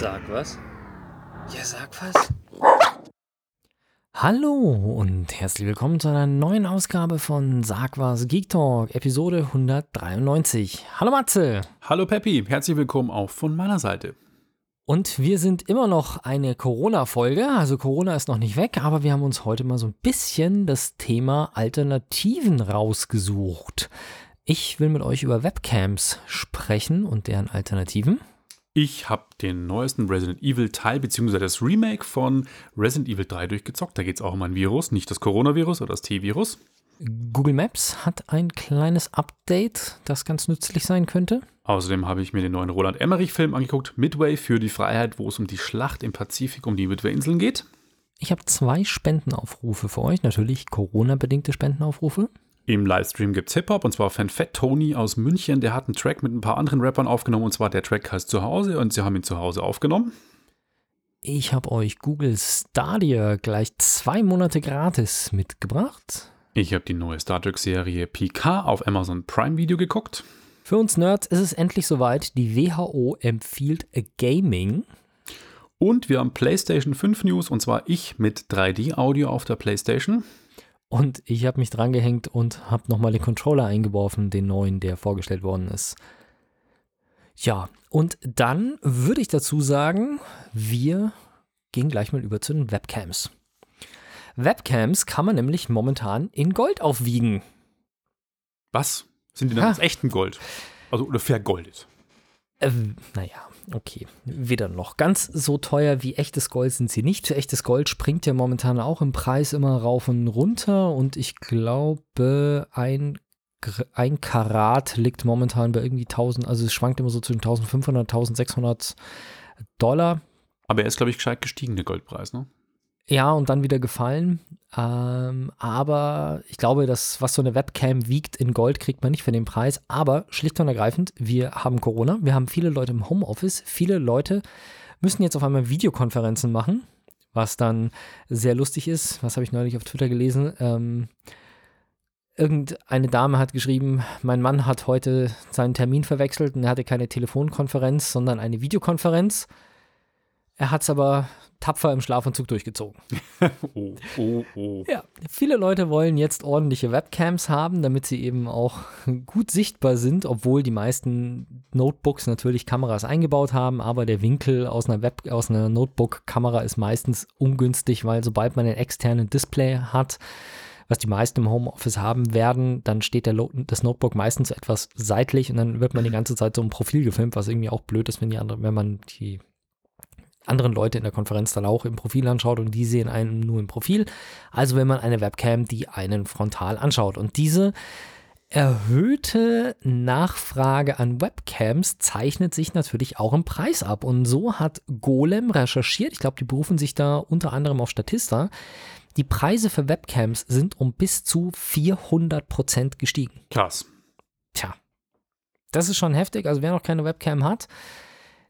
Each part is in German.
Sag was? Ja, sag was. Hallo und herzlich willkommen zu einer neuen Ausgabe von Sag was Geek Talk, Episode 193. Hallo Matze. Hallo Peppi, herzlich willkommen auch von meiner Seite. Und wir sind immer noch eine Corona-Folge, also Corona ist noch nicht weg, aber wir haben uns heute mal so ein bisschen das Thema Alternativen rausgesucht. Ich will mit euch über Webcams sprechen und deren Alternativen. Ich habe den neuesten Resident Evil Teil bzw. das Remake von Resident Evil 3 durchgezockt. Da geht es auch um ein Virus, nicht das Coronavirus oder das T-Virus. Google Maps hat ein kleines Update, das ganz nützlich sein könnte. Außerdem habe ich mir den neuen Roland Emmerich-Film angeguckt, Midway für die Freiheit, wo es um die Schlacht im Pazifik um die Midway-Inseln geht. Ich habe zwei Spendenaufrufe für euch, natürlich Corona-bedingte Spendenaufrufe. Im Livestream gibt es Hip-Hop und zwar Fan Fat Tony aus München. Der hat einen Track mit ein paar anderen Rappern aufgenommen und zwar der Track heißt Zuhause und sie haben ihn zu Hause aufgenommen. Ich habe euch Google Stadia gleich zwei Monate gratis mitgebracht. Ich habe die neue Star Trek-Serie PK auf Amazon Prime Video geguckt. Für uns Nerds ist es endlich soweit. Die WHO empfiehlt Gaming. Und wir haben PlayStation 5 News und zwar ich mit 3D-Audio auf der PlayStation. Und ich habe mich drangehängt und habe nochmal den Controller eingeworfen, den neuen, der vorgestellt worden ist. Ja, und dann würde ich dazu sagen, wir gehen gleich mal über zu den Webcams. Webcams kann man nämlich momentan in Gold aufwiegen. Was? Sind die dann aus echtem Gold? Also oder vergoldet? Äh, naja, okay. Weder noch. Ganz so teuer wie echtes Gold sind sie nicht. Echtes Gold springt ja momentan auch im Preis immer rauf und runter und ich glaube, ein, ein Karat liegt momentan bei irgendwie 1000, also es schwankt immer so zwischen 1500 und 1600 Dollar. Aber er ist, glaube ich, gescheit gestiegen, der Goldpreis, ne? Ja, und dann wieder gefallen. Ähm, aber ich glaube, dass was so eine Webcam wiegt in Gold, kriegt man nicht für den Preis. Aber schlicht und ergreifend, wir haben Corona, wir haben viele Leute im Homeoffice, viele Leute müssen jetzt auf einmal Videokonferenzen machen, was dann sehr lustig ist. Was habe ich neulich auf Twitter gelesen? Ähm, irgendeine Dame hat geschrieben, mein Mann hat heute seinen Termin verwechselt und er hatte keine Telefonkonferenz, sondern eine Videokonferenz. Er hat es aber tapfer im Schlafanzug durchgezogen. oh, oh, oh. Ja, viele Leute wollen jetzt ordentliche Webcams haben, damit sie eben auch gut sichtbar sind, obwohl die meisten Notebooks natürlich Kameras eingebaut haben, aber der Winkel aus einer Web aus einer Notebook-Kamera ist meistens ungünstig, weil sobald man ein externes Display hat, was die meisten im Homeoffice haben werden, dann steht der das Notebook meistens etwas seitlich und dann wird man die ganze Zeit so ein Profil gefilmt, was irgendwie auch blöd ist, wenn die andere, wenn man die anderen Leute in der Konferenz dann auch im Profil anschaut und die sehen einen nur im Profil. Also wenn man eine Webcam, die einen frontal anschaut. Und diese erhöhte Nachfrage an Webcams zeichnet sich natürlich auch im Preis ab. Und so hat Golem recherchiert, ich glaube, die berufen sich da unter anderem auf Statista, die Preise für Webcams sind um bis zu 400 Prozent gestiegen. Krass. Tja, das ist schon heftig. Also wer noch keine Webcam hat,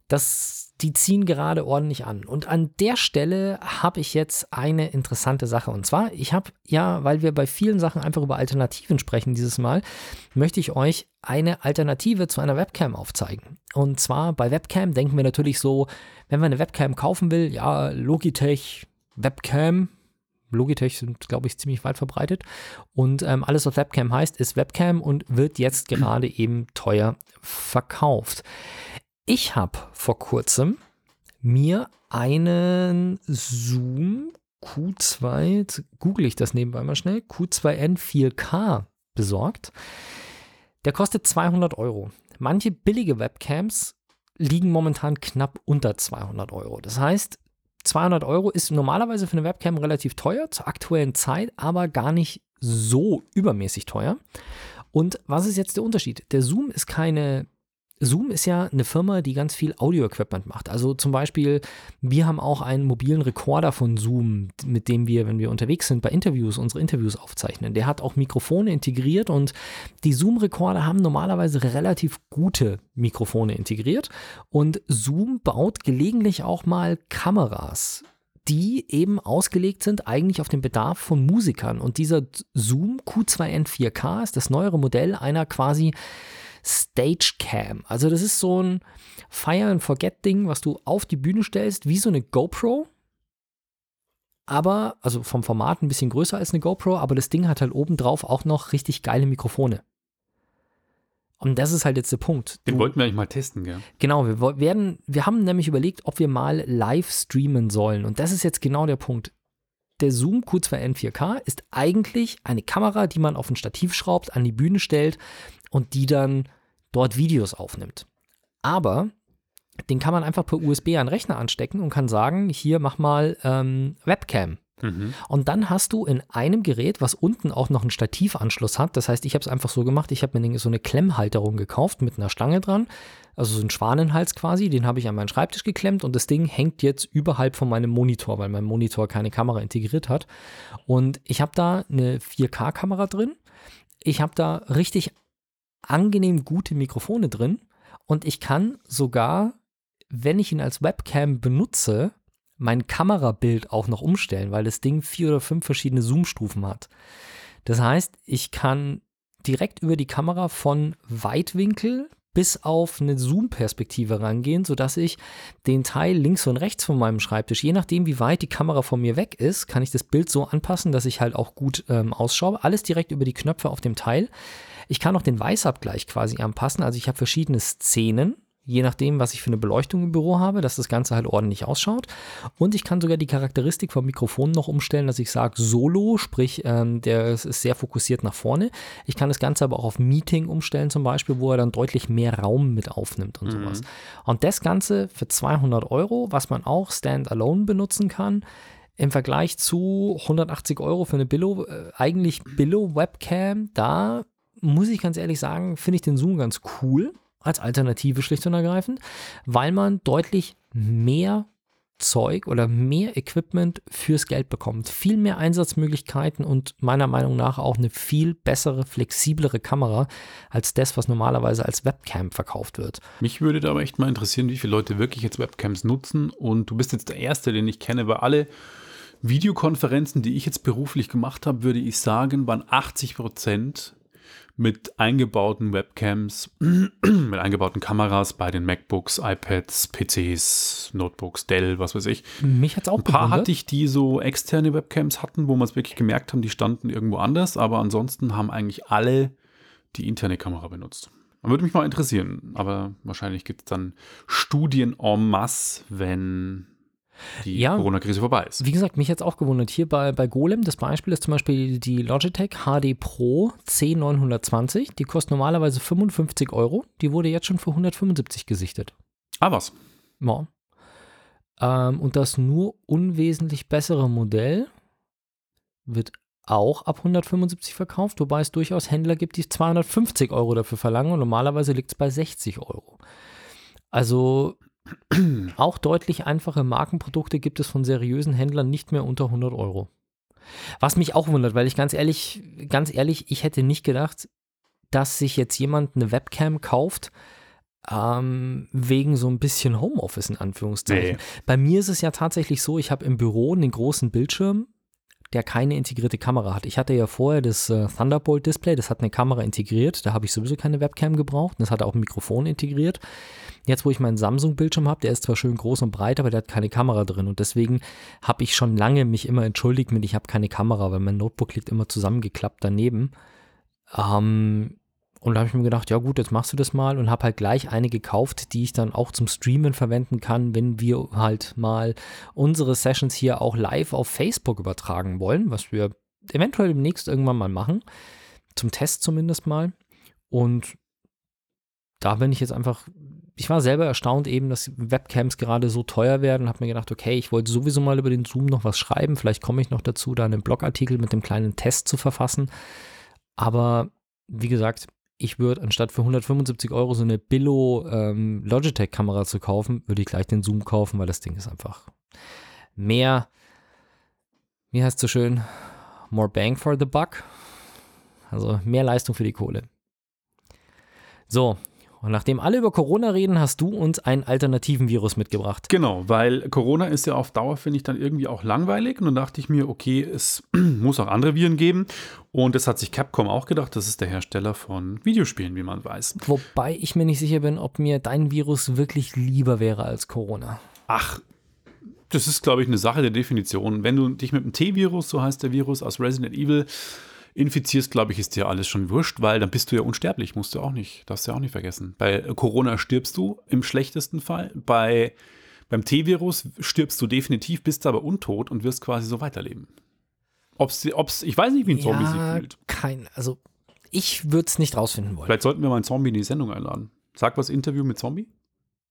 das die ziehen gerade ordentlich an. Und an der Stelle habe ich jetzt eine interessante Sache. Und zwar, ich habe ja, weil wir bei vielen Sachen einfach über Alternativen sprechen dieses Mal, möchte ich euch eine Alternative zu einer Webcam aufzeigen. Und zwar bei Webcam denken wir natürlich so, wenn man eine Webcam kaufen will, ja, Logitech, Webcam, Logitech sind, glaube ich, ziemlich weit verbreitet. Und ähm, alles, was Webcam heißt, ist Webcam und wird jetzt gerade eben teuer verkauft. Ich habe vor kurzem mir einen Zoom Q2, google ich das nebenbei mal schnell, Q2N 4K besorgt. Der kostet 200 Euro. Manche billige Webcams liegen momentan knapp unter 200 Euro. Das heißt, 200 Euro ist normalerweise für eine Webcam relativ teuer, zur aktuellen Zeit aber gar nicht so übermäßig teuer. Und was ist jetzt der Unterschied? Der Zoom ist keine Zoom ist ja eine Firma, die ganz viel Audio-Equipment macht. Also zum Beispiel, wir haben auch einen mobilen Rekorder von Zoom, mit dem wir, wenn wir unterwegs sind, bei Interviews unsere Interviews aufzeichnen. Der hat auch Mikrofone integriert und die Zoom-Rekorder haben normalerweise relativ gute Mikrofone integriert. Und Zoom baut gelegentlich auch mal Kameras die eben ausgelegt sind eigentlich auf den Bedarf von Musikern. Und dieser Zoom Q2N 4K ist das neuere Modell einer quasi Stagecam. Also das ist so ein Fire and Forget Ding, was du auf die Bühne stellst, wie so eine GoPro. Aber, also vom Format ein bisschen größer als eine GoPro, aber das Ding hat halt obendrauf auch noch richtig geile Mikrofone. Und das ist halt jetzt der Punkt. Den Du- wollten wir eigentlich mal testen, gell? Genau, wir werden, wir haben nämlich überlegt, ob wir mal live streamen sollen. Und das ist jetzt genau der Punkt. Der Zoom Q2N 4K ist eigentlich eine Kamera, die man auf ein Stativ schraubt, an die Bühne stellt und die dann dort Videos aufnimmt. Aber den kann man einfach per USB an den Rechner anstecken und kann sagen, hier mach mal ähm, Webcam. Mhm. Und dann hast du in einem Gerät, was unten auch noch einen Stativanschluss hat, das heißt, ich habe es einfach so gemacht, ich habe mir so eine Klemmhalterung gekauft mit einer Stange dran, also so ein Schwanenhals quasi, den habe ich an meinen Schreibtisch geklemmt und das Ding hängt jetzt überhalb von meinem Monitor, weil mein Monitor keine Kamera integriert hat. Und ich habe da eine 4K-Kamera drin, ich habe da richtig angenehm gute Mikrofone drin und ich kann sogar, wenn ich ihn als Webcam benutze, mein Kamerabild auch noch umstellen, weil das Ding vier oder fünf verschiedene Zoom-Stufen hat. Das heißt, ich kann direkt über die Kamera von Weitwinkel bis auf eine Zoom-Perspektive rangehen, sodass ich den Teil links und rechts von meinem Schreibtisch, je nachdem wie weit die Kamera von mir weg ist, kann ich das Bild so anpassen, dass ich halt auch gut ähm, ausschaue. Alles direkt über die Knöpfe auf dem Teil. Ich kann auch den Weißabgleich quasi anpassen. Also ich habe verschiedene Szenen, je nachdem, was ich für eine Beleuchtung im Büro habe, dass das Ganze halt ordentlich ausschaut. Und ich kann sogar die Charakteristik vom Mikrofon noch umstellen, dass ich sage Solo, sprich, ähm, der ist sehr fokussiert nach vorne. Ich kann das Ganze aber auch auf Meeting umstellen zum Beispiel, wo er dann deutlich mehr Raum mit aufnimmt und sowas. Und das Ganze für 200 Euro, was man auch standalone benutzen kann. Im Vergleich zu 180 Euro für eine Billo, äh, eigentlich Billo-Webcam, da muss ich ganz ehrlich sagen, finde ich den Zoom ganz cool als Alternative schlicht und ergreifend, weil man deutlich mehr Zeug oder mehr Equipment fürs Geld bekommt. Viel mehr Einsatzmöglichkeiten und meiner Meinung nach auch eine viel bessere, flexiblere Kamera als das, was normalerweise als Webcam verkauft wird. Mich würde da aber echt mal interessieren, wie viele Leute wirklich jetzt Webcams nutzen. Und du bist jetzt der Erste, den ich kenne, weil alle Videokonferenzen, die ich jetzt beruflich gemacht habe, würde ich sagen, waren 80 Prozent mit eingebauten Webcams, mit eingebauten Kameras bei den MacBooks, iPads, PCs, Notebooks, Dell, was weiß ich. Mich hat es auch Ein paar gewundert. hatte ich, die so externe Webcams hatten, wo man es wirklich gemerkt haben, die standen irgendwo anders, aber ansonsten haben eigentlich alle die interne Kamera benutzt. Würde mich mal interessieren, aber wahrscheinlich gibt es dann Studien en masse, wenn die Ja. Corona-Krise vorbei ist. Wie gesagt, mich jetzt auch gewundert. Hier bei, bei Golem, das Beispiel ist zum Beispiel die Logitech HD Pro C920. Die kostet normalerweise 55 Euro. Die wurde jetzt schon für 175 gesichtet. Ah, was? Ja. Ähm, und das nur unwesentlich bessere Modell wird auch ab 175 verkauft, wobei es durchaus Händler gibt, die 250 Euro dafür verlangen und normalerweise liegt es bei 60 Euro. Also auch deutlich einfache Markenprodukte gibt es von seriösen Händlern nicht mehr unter 100 Euro. Was mich auch wundert, weil ich ganz ehrlich, ganz ehrlich, ich hätte nicht gedacht, dass sich jetzt jemand eine Webcam kauft, ähm, wegen so ein bisschen Homeoffice in Anführungszeichen. Nee. Bei mir ist es ja tatsächlich so, ich habe im Büro einen großen Bildschirm, der keine integrierte Kamera hat. Ich hatte ja vorher das äh, Thunderbolt Display, das hat eine Kamera integriert, da habe ich sowieso keine Webcam gebraucht, das hat auch ein Mikrofon integriert. Jetzt, wo ich meinen Samsung-Bildschirm habe, der ist zwar schön groß und breit, aber der hat keine Kamera drin und deswegen habe ich schon lange mich immer entschuldigt mit, ich habe keine Kamera, weil mein Notebook liegt immer zusammengeklappt daneben. Ähm, und da habe ich mir gedacht, ja gut, jetzt machst du das mal und habe halt gleich eine gekauft, die ich dann auch zum Streamen verwenden kann, wenn wir halt mal unsere Sessions hier auch live auf Facebook übertragen wollen, was wir eventuell demnächst irgendwann mal machen. Zum Test zumindest mal. Und da bin ich jetzt einfach, ich war selber erstaunt eben, dass Webcams gerade so teuer werden und habe mir gedacht, okay, ich wollte sowieso mal über den Zoom noch was schreiben. Vielleicht komme ich noch dazu, da einen Blogartikel mit dem kleinen Test zu verfassen. Aber wie gesagt, ich würde anstatt für 175 Euro so eine Billo ähm, Logitech-Kamera zu kaufen, würde ich gleich den Zoom kaufen, weil das Ding ist einfach mehr, wie heißt es so schön, more bang for the buck. Also mehr Leistung für die Kohle. So, Und nachdem alle über Corona reden, hast du uns einen alternativen Virus mitgebracht. Genau, weil Corona ist ja auf Dauer, finde ich, dann irgendwie auch langweilig. Und dann dachte ich mir, okay, es muss auch andere Viren geben. Und das hat sich Capcom auch gedacht. Das ist der Hersteller von Videospielen, wie man weiß. Wobei ich mir nicht sicher bin, ob mir dein Virus wirklich lieber wäre als Corona. Ach, das ist, glaube ich, eine Sache der Definition. Wenn du dich mit dem T-Virus, so heißt der Virus aus Resident Evil, infizierst, glaube ich, ist dir alles schon wurscht, weil dann bist du ja unsterblich, musst du auch nicht, darfst du ja auch nicht vergessen. Bei Corona stirbst du im schlechtesten Fall. Bei, beim T-Virus stirbst du definitiv, bist aber untot und wirst quasi so weiterleben. Ob's, ob's, ich weiß nicht, wie ein Zombie ja, sich fühlt. Kein, also ich würde es nicht rausfinden wollen. Vielleicht sollten wir mal einen Zombie in die Sendung einladen. Sag was Interview mit Zombie.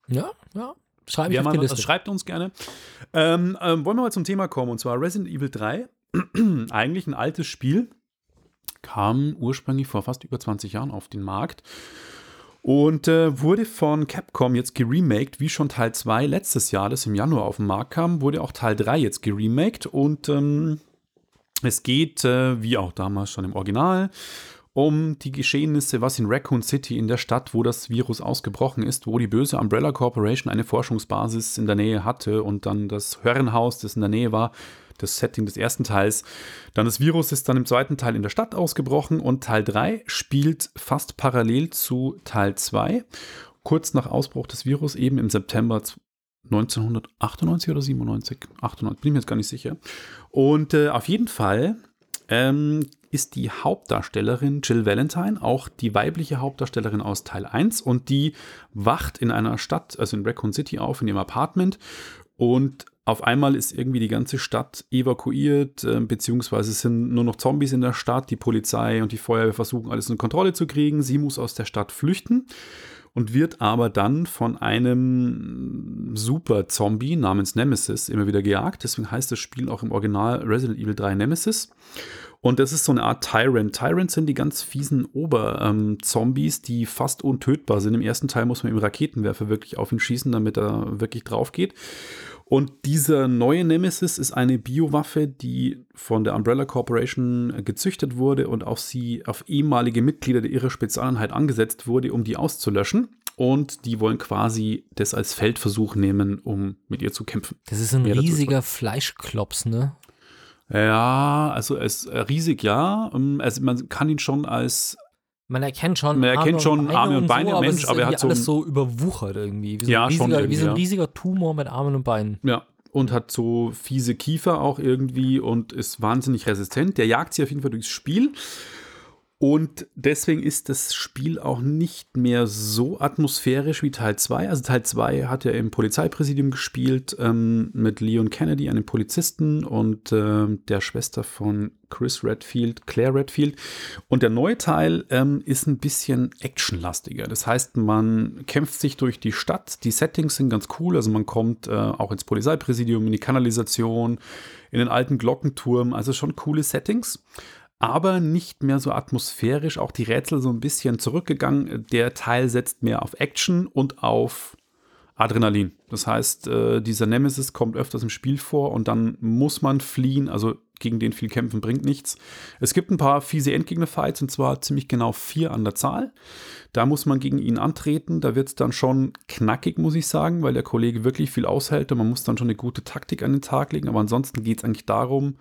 Ja, ja. Schreibe ich die das schreibt uns gerne. Ähm, ähm, wollen wir mal zum Thema kommen und zwar Resident Evil 3. Eigentlich ein altes Spiel. Kam ursprünglich vor fast über 20 Jahren auf den Markt und äh, wurde von Capcom jetzt geremaked, wie schon Teil 2 letztes Jahr, das im Januar auf den Markt kam, wurde auch Teil 3 jetzt geremaked und ähm, es geht, äh, wie auch damals schon im Original, um die Geschehnisse, was in Raccoon City, in der Stadt, wo das Virus ausgebrochen ist, wo die böse Umbrella Corporation eine Forschungsbasis in der Nähe hatte und dann das Herrenhaus, das in der Nähe war, das Setting des ersten Teils. Dann das Virus ist dann im zweiten Teil in der Stadt ausgebrochen und Teil 3 spielt fast parallel zu Teil 2. Kurz nach Ausbruch des Virus, eben im September 1998 oder 97, 98, bin ich mir jetzt gar nicht sicher. Und äh, auf jeden Fall ähm, ist die Hauptdarstellerin Jill Valentine auch die weibliche Hauptdarstellerin aus Teil 1 und die wacht in einer Stadt, also in Raccoon City auf, in ihrem Apartment und auf einmal ist irgendwie die ganze Stadt evakuiert, äh, beziehungsweise sind nur noch Zombies in der Stadt. Die Polizei und die Feuerwehr versuchen alles in Kontrolle zu kriegen. Sie muss aus der Stadt flüchten und wird aber dann von einem Super-Zombie namens Nemesis immer wieder gejagt. Deswegen heißt das Spiel auch im Original Resident Evil 3 Nemesis. Und das ist so eine Art Tyrant. Tyrants sind die ganz fiesen Ober-Zombies, die fast untötbar sind. Im ersten Teil muss man im Raketenwerfer wirklich auf ihn schießen, damit er wirklich drauf geht. Und dieser neue Nemesis ist eine Biowaffe, die von der Umbrella Corporation gezüchtet wurde und auf sie, auf ehemalige Mitglieder ihrer Spezialeinheit angesetzt wurde, um die auszulöschen. Und die wollen quasi das als Feldversuch nehmen, um mit ihr zu kämpfen. Das ist ein Mehr riesiger Fleischklops, ne? Ja, also es ist riesig, ja. Ähm, Also man kann ihn schon als Man erkennt schon Man erkennt schon Arme und Beine, so, Mensch, ist aber er hat irgendwie so alles so überwuchert irgendwie. Wie so, Ja, ein schon riesiger, wie irgendwie, so ein riesiger Tumor mit Armen und Beinen. Ja, und hat so fiese Kiefer auch irgendwie und ist wahnsinnig resistent. Der jagt sie auf jeden Fall durchs Spiel. Und deswegen ist das Spiel auch nicht mehr so atmosphärisch wie Teil 2. Also Teil 2 hat er im Polizeipräsidium gespielt ähm, mit Leon Kennedy, einem Polizisten und ähm, der Schwester von Chris Redfield, Claire Redfield. Und der neue Teil ähm, ist ein bisschen actionlastiger. Das heißt, man kämpft sich durch die Stadt. Die Settings sind ganz cool. Also man kommt äh, auch ins Polizeipräsidium, in die Kanalisation, in den alten Glockenturm. Also schon coole Settings aber nicht mehr so atmosphärisch. Auch die Rätsel so ein bisschen zurückgegangen. Der Teil setzt mehr auf Action und auf Adrenalin. Das heißt, äh, dieser Nemesis kommt öfters im Spiel vor und dann muss man fliehen. Also gegen den viel kämpfen bringt nichts. Es gibt ein paar fiese Endgegner-Fights und zwar ziemlich genau vier an der Zahl. Da muss man gegen ihn antreten. Da wird es dann schon knackig, muss ich sagen, weil der Kollege wirklich viel aushält und man muss dann schon eine gute Taktik an den Tag legen. Aber ansonsten geht es eigentlich darum,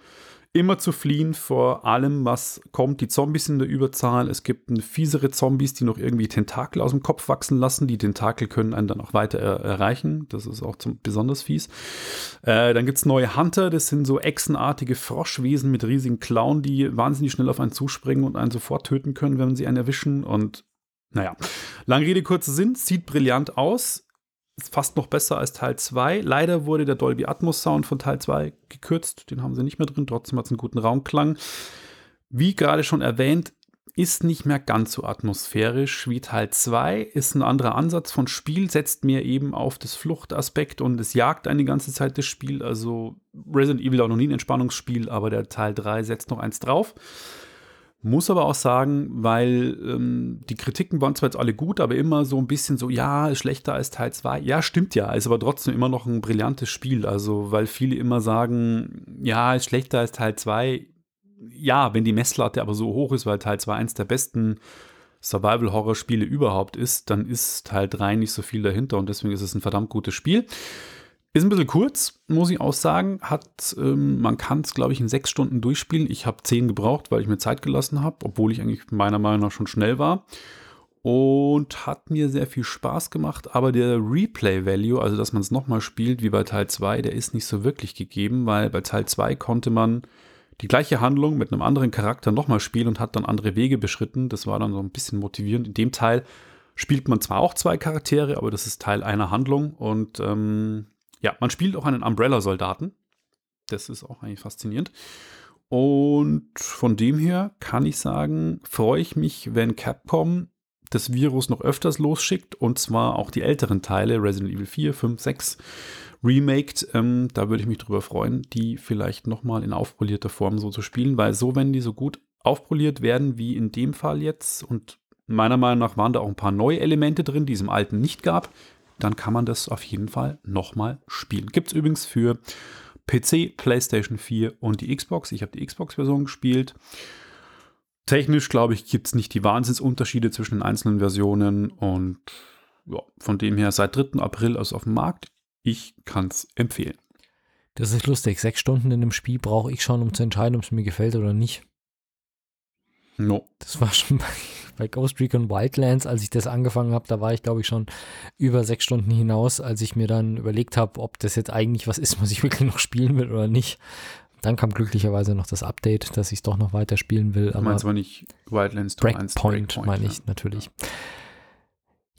immer zu fliehen vor allem, was kommt. Die Zombies sind in der Überzahl. Es gibt fiesere Zombies, die noch irgendwie Tentakel aus dem Kopf wachsen lassen. Die Tentakel können einen dann auch weiter er erreichen. Das ist auch zum, besonders fies. Äh, dann gibt es neue Hunter. Das sind so echsenartige Froschwesen mit riesigen Klauen, die wahnsinnig schnell auf einen zuspringen und einen sofort töten können, wenn sie einen erwischen. Und naja, lange Rede, kurzer Sinn. Sieht brillant aus fast noch besser als Teil 2. Leider wurde der Dolby Atmos Sound von Teil 2 gekürzt. Den haben sie nicht mehr drin. Trotzdem hat es einen guten Raumklang. Wie gerade schon erwähnt, ist nicht mehr ganz so atmosphärisch wie Teil 2. Ist ein anderer Ansatz von Spiel, setzt mehr eben auf das Fluchtaspekt und es jagt eine ganze Zeit das Spiel. Also Resident Evil auch noch nie ein Entspannungsspiel, aber der Teil 3 setzt noch eins drauf. Muss aber auch sagen, weil ähm, die Kritiken waren zwar jetzt alle gut, aber immer so ein bisschen so, ja, ist schlechter als Teil 2. Ja, stimmt ja, ist aber trotzdem immer noch ein brillantes Spiel. Also, weil viele immer sagen, ja, ist schlechter als Teil 2. Ja, wenn die Messlatte aber so hoch ist, weil Teil 2 eins der besten Survival-Horror-Spiele überhaupt ist, dann ist Teil 3 nicht so viel dahinter und deswegen ist es ein verdammt gutes Spiel. Ist ein bisschen kurz, muss ich auch sagen. Hat, ähm, man kann es, glaube ich, in sechs Stunden durchspielen. Ich habe zehn gebraucht, weil ich mir Zeit gelassen habe, obwohl ich eigentlich meiner Meinung nach schon schnell war. Und hat mir sehr viel Spaß gemacht, aber der Replay-Value, also dass man es nochmal spielt wie bei Teil 2, der ist nicht so wirklich gegeben, weil bei Teil 2 konnte man die gleiche Handlung mit einem anderen Charakter nochmal spielen und hat dann andere Wege beschritten. Das war dann so ein bisschen motivierend. In dem Teil spielt man zwar auch zwei Charaktere, aber das ist Teil einer Handlung und ähm, ja, man spielt auch einen Umbrella-Soldaten. Das ist auch eigentlich faszinierend. Und von dem her kann ich sagen, freue ich mich, wenn Capcom das Virus noch öfters losschickt und zwar auch die älteren Teile, Resident Evil 4, 5, 6 remaked. Ähm, da würde ich mich drüber freuen, die vielleicht nochmal in aufpolierter Form so zu spielen, weil so, wenn die so gut aufpoliert werden wie in dem Fall jetzt und meiner Meinung nach waren da auch ein paar neue Elemente drin, die es im alten nicht gab, dann kann man das auf jeden Fall nochmal spielen. Gibt es übrigens für PC, PlayStation 4 und die Xbox. Ich habe die Xbox-Version gespielt. Technisch, glaube ich, gibt es nicht die Wahnsinnsunterschiede zwischen den einzelnen Versionen und ja, von dem her seit 3. April aus auf dem Markt. Ich kann es empfehlen. Das ist lustig. Sechs Stunden in einem Spiel brauche ich schon, um zu entscheiden, ob es mir gefällt oder nicht. No. Das war schon bei, bei Ghost Recon Wildlands, als ich das angefangen habe, da war ich, glaube ich, schon über sechs Stunden hinaus, als ich mir dann überlegt habe, ob das jetzt eigentlich was ist, was ich wirklich noch spielen will oder nicht. Dann kam glücklicherweise noch das Update, dass ich es doch noch weiter spielen will. Du meinst aber nicht Wildlands Breakpoint, Breakpoint meine ich ja. natürlich. Ja,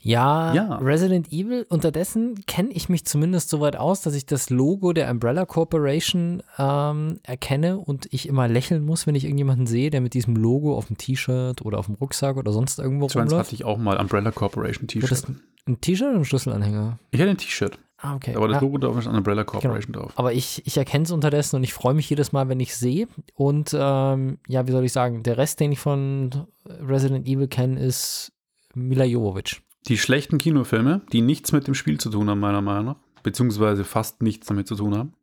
ja, Resident Evil, unterdessen kenne ich mich zumindest so weit aus, dass ich das Logo der Umbrella Corporation ähm, erkenne und ich immer lächeln muss, wenn ich irgendjemanden sehe, der mit diesem Logo auf dem T-Shirt oder auf dem Rucksack oder sonst irgendwo ich rumläuft. hatte ich auch mal Umbrella Corporation T-Shirt. Ein T-Shirt oder ein Schlüsselanhänger? Ich hatte ein T-Shirt. Ah, okay. Aber das Logo drauf ist an Umbrella genau. Corporation genau. drauf. Aber ich, ich erkenne es unterdessen und ich freue mich jedes Mal, wenn ich es sehe. Und ähm, ja, wie soll ich sagen, der Rest, den ich von Resident Evil kenne, ist Mila Jovovich. Die schlechten Kinofilme, die nichts mit dem Spiel zu tun haben, meiner Meinung nach, beziehungsweise fast nichts damit zu tun haben.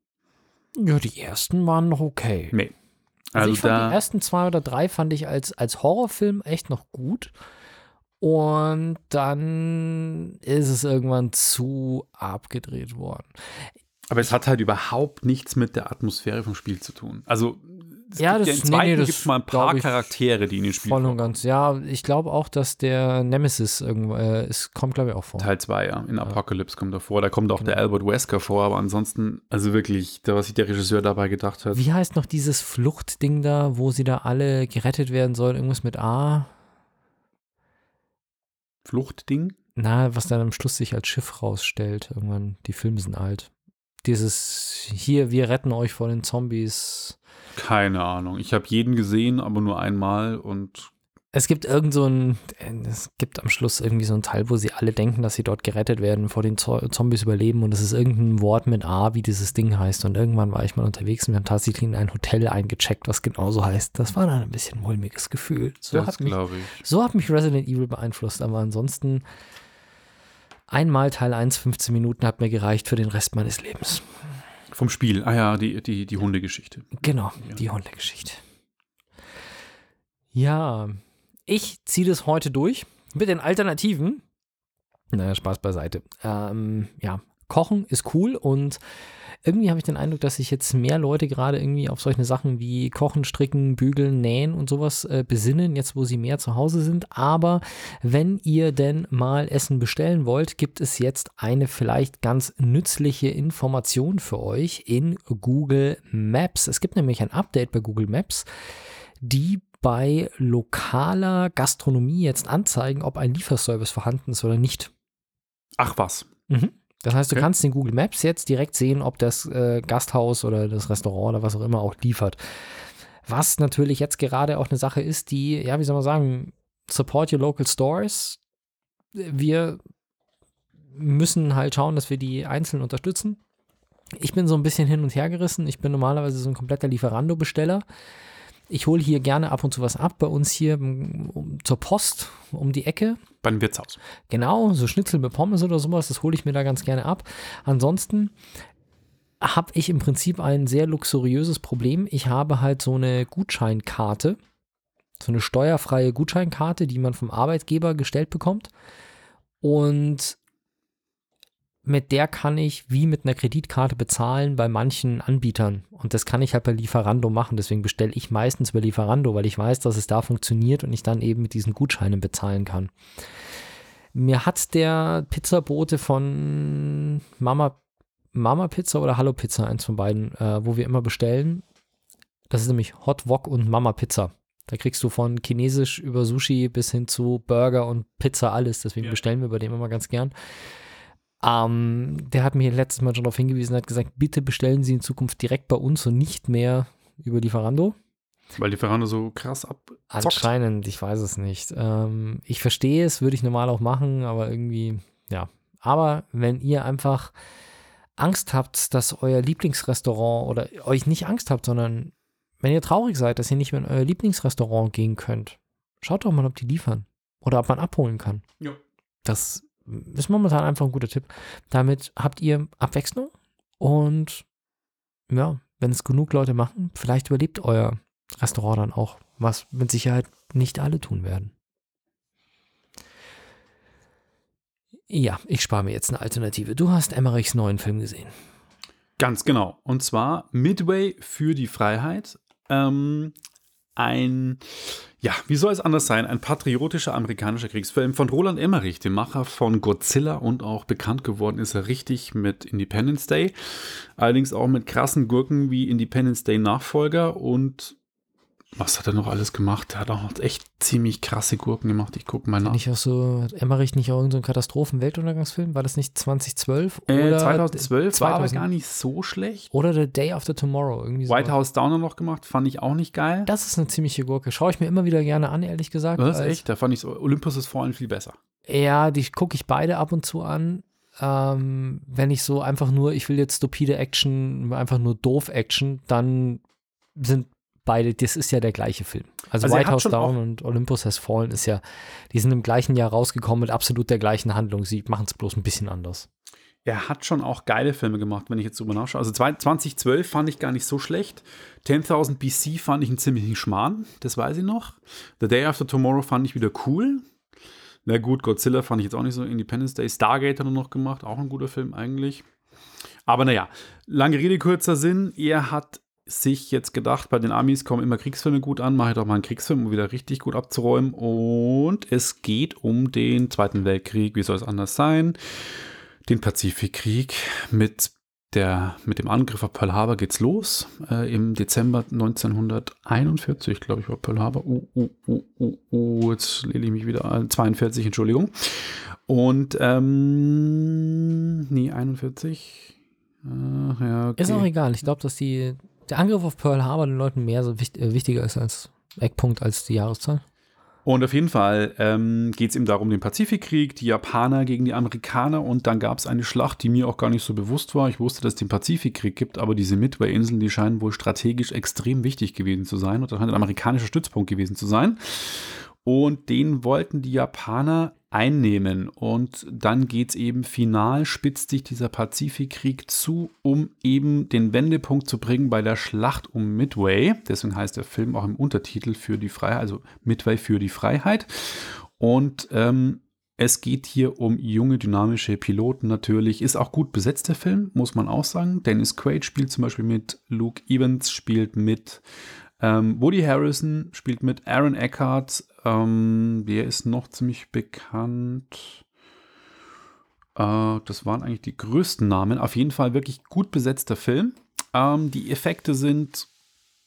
Ja, die ersten waren noch okay. Nee. Also, also ich fand die ersten zwei oder drei fand ich als, als Horrorfilm echt noch gut. Und dann ist es irgendwann zu abgedreht worden. Aber es hat halt überhaupt nichts mit der Atmosphäre vom Spiel zu tun. Also es ja, gibt das, ja im zweiten nee, nee, gibt es mal ein paar Charaktere, die in den Spiel Voll und ganz. Ja, ich glaube auch, dass der Nemesis irgendwo, äh, es kommt, glaube ich, auch vor. Teil 2, ja. In Apocalypse ja. kommt er vor. Da kommt auch genau. der Albert Wesker vor, aber ansonsten, also wirklich, da, was sich der Regisseur dabei gedacht hat. Wie heißt noch dieses Fluchtding da, wo sie da alle gerettet werden sollen? Irgendwas mit A? Fluchtding? Na, was dann am Schluss sich als Schiff rausstellt. Irgendwann, die Filme sind alt. Dieses hier, wir retten euch vor den Zombies. Keine Ahnung. Ich habe jeden gesehen, aber nur einmal und. Es gibt irgend so ein, es gibt am Schluss irgendwie so einen Teil, wo sie alle denken, dass sie dort gerettet werden, vor den Zombies überleben und es ist irgendein Wort mit A, wie dieses Ding heißt. Und irgendwann war ich mal unterwegs und wir haben tatsächlich in ein Hotel eingecheckt, was genauso heißt. Das war dann ein bisschen mulmiges Gefühl. So das glaube ich. So hat mich Resident Evil beeinflusst, aber ansonsten einmal Teil 1, 15 Minuten hat mir gereicht für den Rest meines Lebens. Vom Spiel, ah ja, die, die, die Hundegeschichte. Genau, ja. die Hundegeschichte. Ja, ich ziehe das heute durch mit den Alternativen. Naja, Spaß beiseite. Ähm, ja, Kochen ist cool und irgendwie habe ich den Eindruck, dass sich jetzt mehr Leute gerade irgendwie auf solche Sachen wie Kochen, Stricken, Bügeln, Nähen und sowas äh, besinnen, jetzt wo sie mehr zu Hause sind. Aber wenn ihr denn mal Essen bestellen wollt, gibt es jetzt eine vielleicht ganz nützliche Information für euch in Google Maps. Es gibt nämlich ein Update bei Google Maps, die bei lokaler Gastronomie jetzt anzeigen, ob ein Lieferservice vorhanden ist oder nicht. Ach was. Mhm. Das heißt, du okay. kannst in Google Maps jetzt direkt sehen, ob das äh, Gasthaus oder das Restaurant oder was auch immer auch liefert. Was natürlich jetzt gerade auch eine Sache ist, die, ja, wie soll man sagen, support your local stores. Wir müssen halt schauen, dass wir die einzeln unterstützen. Ich bin so ein bisschen hin und her gerissen. Ich bin normalerweise so ein kompletter Lieferando-Besteller. Ich hole hier gerne ab und zu was ab bei uns hier um, zur Post um die Ecke. Beim Wirtshaus. Genau, so Schnitzel mit Pommes oder sowas, das hole ich mir da ganz gerne ab. Ansonsten habe ich im Prinzip ein sehr luxuriöses Problem. Ich habe halt so eine Gutscheinkarte So eine steuerfreie Gutscheinkarte, die man vom Arbeitgeber gestellt bekommt. Und mit der kann ich wie mit einer Kreditkarte bezahlen bei manchen Anbietern. Und das kann ich halt bei Lieferando machen. Deswegen bestelle ich meistens bei Lieferando, weil ich weiß, dass es da funktioniert und ich dann eben mit diesen Gutscheinen bezahlen kann. Mir hat der Pizzabote von Mama, Mama Pizza oder Hallo Pizza, eins von beiden, äh, wo wir immer bestellen. Das ist nämlich Hot Wok und Mama Pizza. Da kriegst du von Chinesisch über Sushi bis hin zu Burger und Pizza alles. Deswegen Ja. bestellen wir bei dem immer ganz gern. Ähm, der hat mir letztes Mal schon darauf hingewiesen und hat gesagt, bitte bestellen Sie in Zukunft direkt bei uns und nicht mehr über Lieferando. Weil die Ferrano so krass abzockt. Anscheinend, ich weiß es nicht. Ähm, ich verstehe es, würde ich normal auch machen, aber irgendwie, ja. Aber wenn ihr einfach Angst habt, dass euer Lieblingsrestaurant oder euch nicht Angst habt, sondern wenn ihr traurig seid, dass ihr nicht mehr in euer Lieblingsrestaurant gehen könnt, schaut doch mal, ob die liefern oder ob man abholen kann. Ja. Das ist momentan einfach ein guter Tipp. Damit habt ihr Abwechslung und ja, wenn es genug Leute machen, vielleicht überlebt euer Restaurant dann auch, was mit Sicherheit nicht alle tun werden. Ja, ich spare mir jetzt eine Alternative. Du hast Emmerichs neuen Film gesehen. Ganz genau. Und zwar Midway für die Freiheit. Ähm, ein, ja, wie soll es anders sein? Ein patriotischer amerikanischer Kriegsfilm von Roland Emmerich, dem Macher von Godzilla und auch bekannt geworden ist er richtig mit Independence Day. Allerdings auch mit krassen Gurken wie Independence Day Nachfolger und was hat er noch alles gemacht? Er hat auch echt ziemlich krasse Gurken gemacht. Ich gucke mal nach. Nicht auch so, hat Emmerich nicht auch irgendein Katastrophen-Weltuntergangsfilm? War das nicht 2012? Äh, Oder 2012 war aber 2000 gar nicht so schlecht. Oder The Day After Tomorrow. Irgendwie so. White House Downer noch gemacht, fand ich auch nicht geil. Das ist eine ziemliche Gurke. Schaue ich mir immer wieder gerne an, ehrlich gesagt. Das ist echt, da fand ich so, Olympus ist vor allem viel besser. Ja, die gucke ich beide ab und zu an. Ähm, wenn ich so einfach nur, ich will jetzt stupide Action, einfach nur doof Action, dann sind beide, das ist ja der gleiche Film. Also, Also White House Down und Olympus Has Fallen ist ja, die sind im gleichen Jahr rausgekommen mit absolut der gleichen Handlung. Sie machen es bloß ein bisschen anders. Er hat schon auch geile Filme gemacht, wenn ich jetzt drüber nachschaue. Also zwei- 2012 fand ich gar nicht so schlecht. 10.000 BC fand ich einen ziemlichen Schmarrn, das weiß ich noch. The Day After Tomorrow fand ich wieder cool. Na gut, Godzilla fand ich jetzt auch nicht so. Independence Day, Stargate hat er noch gemacht, auch ein guter Film eigentlich. Aber naja, lange Rede, kurzer Sinn. Er hat sich jetzt gedacht, bei den Amis kommen immer Kriegsfilme gut an, mache ich doch mal einen Kriegsfilm, um wieder richtig gut abzuräumen. Und es geht um den Zweiten Weltkrieg, wie soll es anders sein? Den Pazifikkrieg mit der, mit dem Angriff auf Pearl Harbor geht's los. Äh, Im Dezember 1941, glaube ich, war Pearl Harbor. Uh, uh, uh, uh, uh, jetzt lehne ich mich wieder an. 42, Entschuldigung. Und, ähm, nee, 41. Äh, ja, okay. Ist auch egal. Ich glaube, dass die, der Angriff auf Pearl Harbor den Leuten mehr so wicht, äh, wichtiger ist als Eckpunkt als die Jahreszahl. Und auf jeden Fall ähm, geht es eben darum, den Pazifikkrieg, die Japaner gegen die Amerikaner. Und dann gab es eine Schlacht, die mir auch gar nicht so bewusst war. Ich wusste, dass es den Pazifikkrieg gibt, aber diese Midway-Inseln, die scheinen wohl strategisch extrem wichtig gewesen zu sein. Und das scheint ein amerikanischer Stützpunkt gewesen zu sein. Und den wollten die Japaner einnehmen. Und dann geht es eben final, spitzt sich dieser Pazifikkrieg zu, um eben den Wendepunkt zu bringen bei der Schlacht um Midway. Deswegen heißt der Film auch im Untertitel für die Freiheit, also Midway für die Freiheit. Und ähm, es geht hier um junge, dynamische Piloten natürlich. Ist auch gut besetzt, der Film, muss man auch sagen. Dennis Quaid spielt zum Beispiel mit, Luke Evans spielt mit, ähm, Woody Harrison spielt mit, Aaron Eckhart, ähm, der ist noch ziemlich bekannt. Äh, das waren eigentlich die größten Namen. Auf jeden Fall wirklich gut besetzter Film. Ähm, die Effekte sind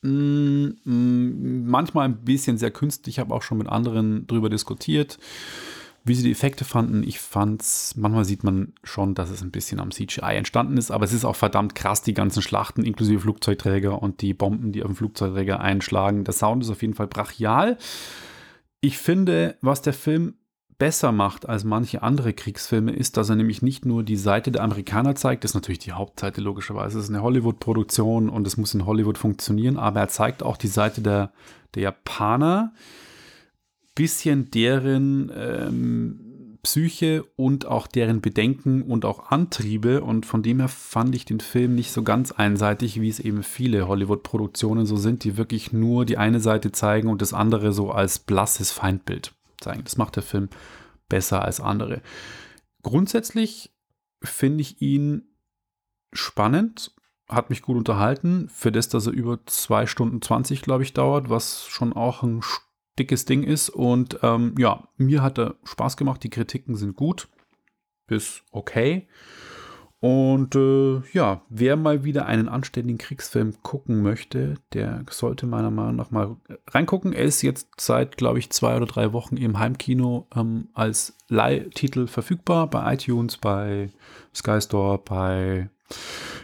mm, mm, manchmal ein bisschen sehr künstlich. Ich habe auch schon mit anderen drüber diskutiert, wie sie die Effekte fanden. Ich fand's, manchmal sieht man schon, dass es ein bisschen am CGI entstanden ist, aber es ist auch verdammt krass, die ganzen Schlachten inklusive Flugzeugträger und die Bomben, die auf den Flugzeugträger einschlagen. Der Sound ist auf jeden Fall brachial. Ich finde, was der Film besser macht als manche andere Kriegsfilme, ist, dass er nämlich nicht nur die Seite der Amerikaner zeigt, das ist natürlich die Hauptseite logischerweise, es ist eine Hollywood-Produktion und es muss in Hollywood funktionieren, aber er zeigt auch die Seite der, der Japaner, bisschen deren ähm, Psyche und auch deren Bedenken und auch Antriebe. Und von dem her fand ich den Film nicht so ganz einseitig, wie es eben viele Hollywood-Produktionen so sind, die wirklich nur die eine Seite zeigen und das andere so als blasses Feindbild zeigen. Das macht der Film besser als andere. Grundsätzlich finde ich ihn spannend, hat mich gut unterhalten. Für das, dass er über zwei Stunden 20, glaube ich, dauert, was schon auch ein dickes Ding ist. Und ähm, ja, mir hat er Spaß gemacht. Die Kritiken sind gut bis okay. Und äh, ja, wer mal wieder einen anständigen Kriegsfilm gucken möchte, der sollte meiner Meinung nach mal reingucken. Er ist jetzt seit, glaube ich, zwei oder drei Wochen im Heimkino ähm, als Leihtitel verfügbar bei iTunes, bei Sky Store, bei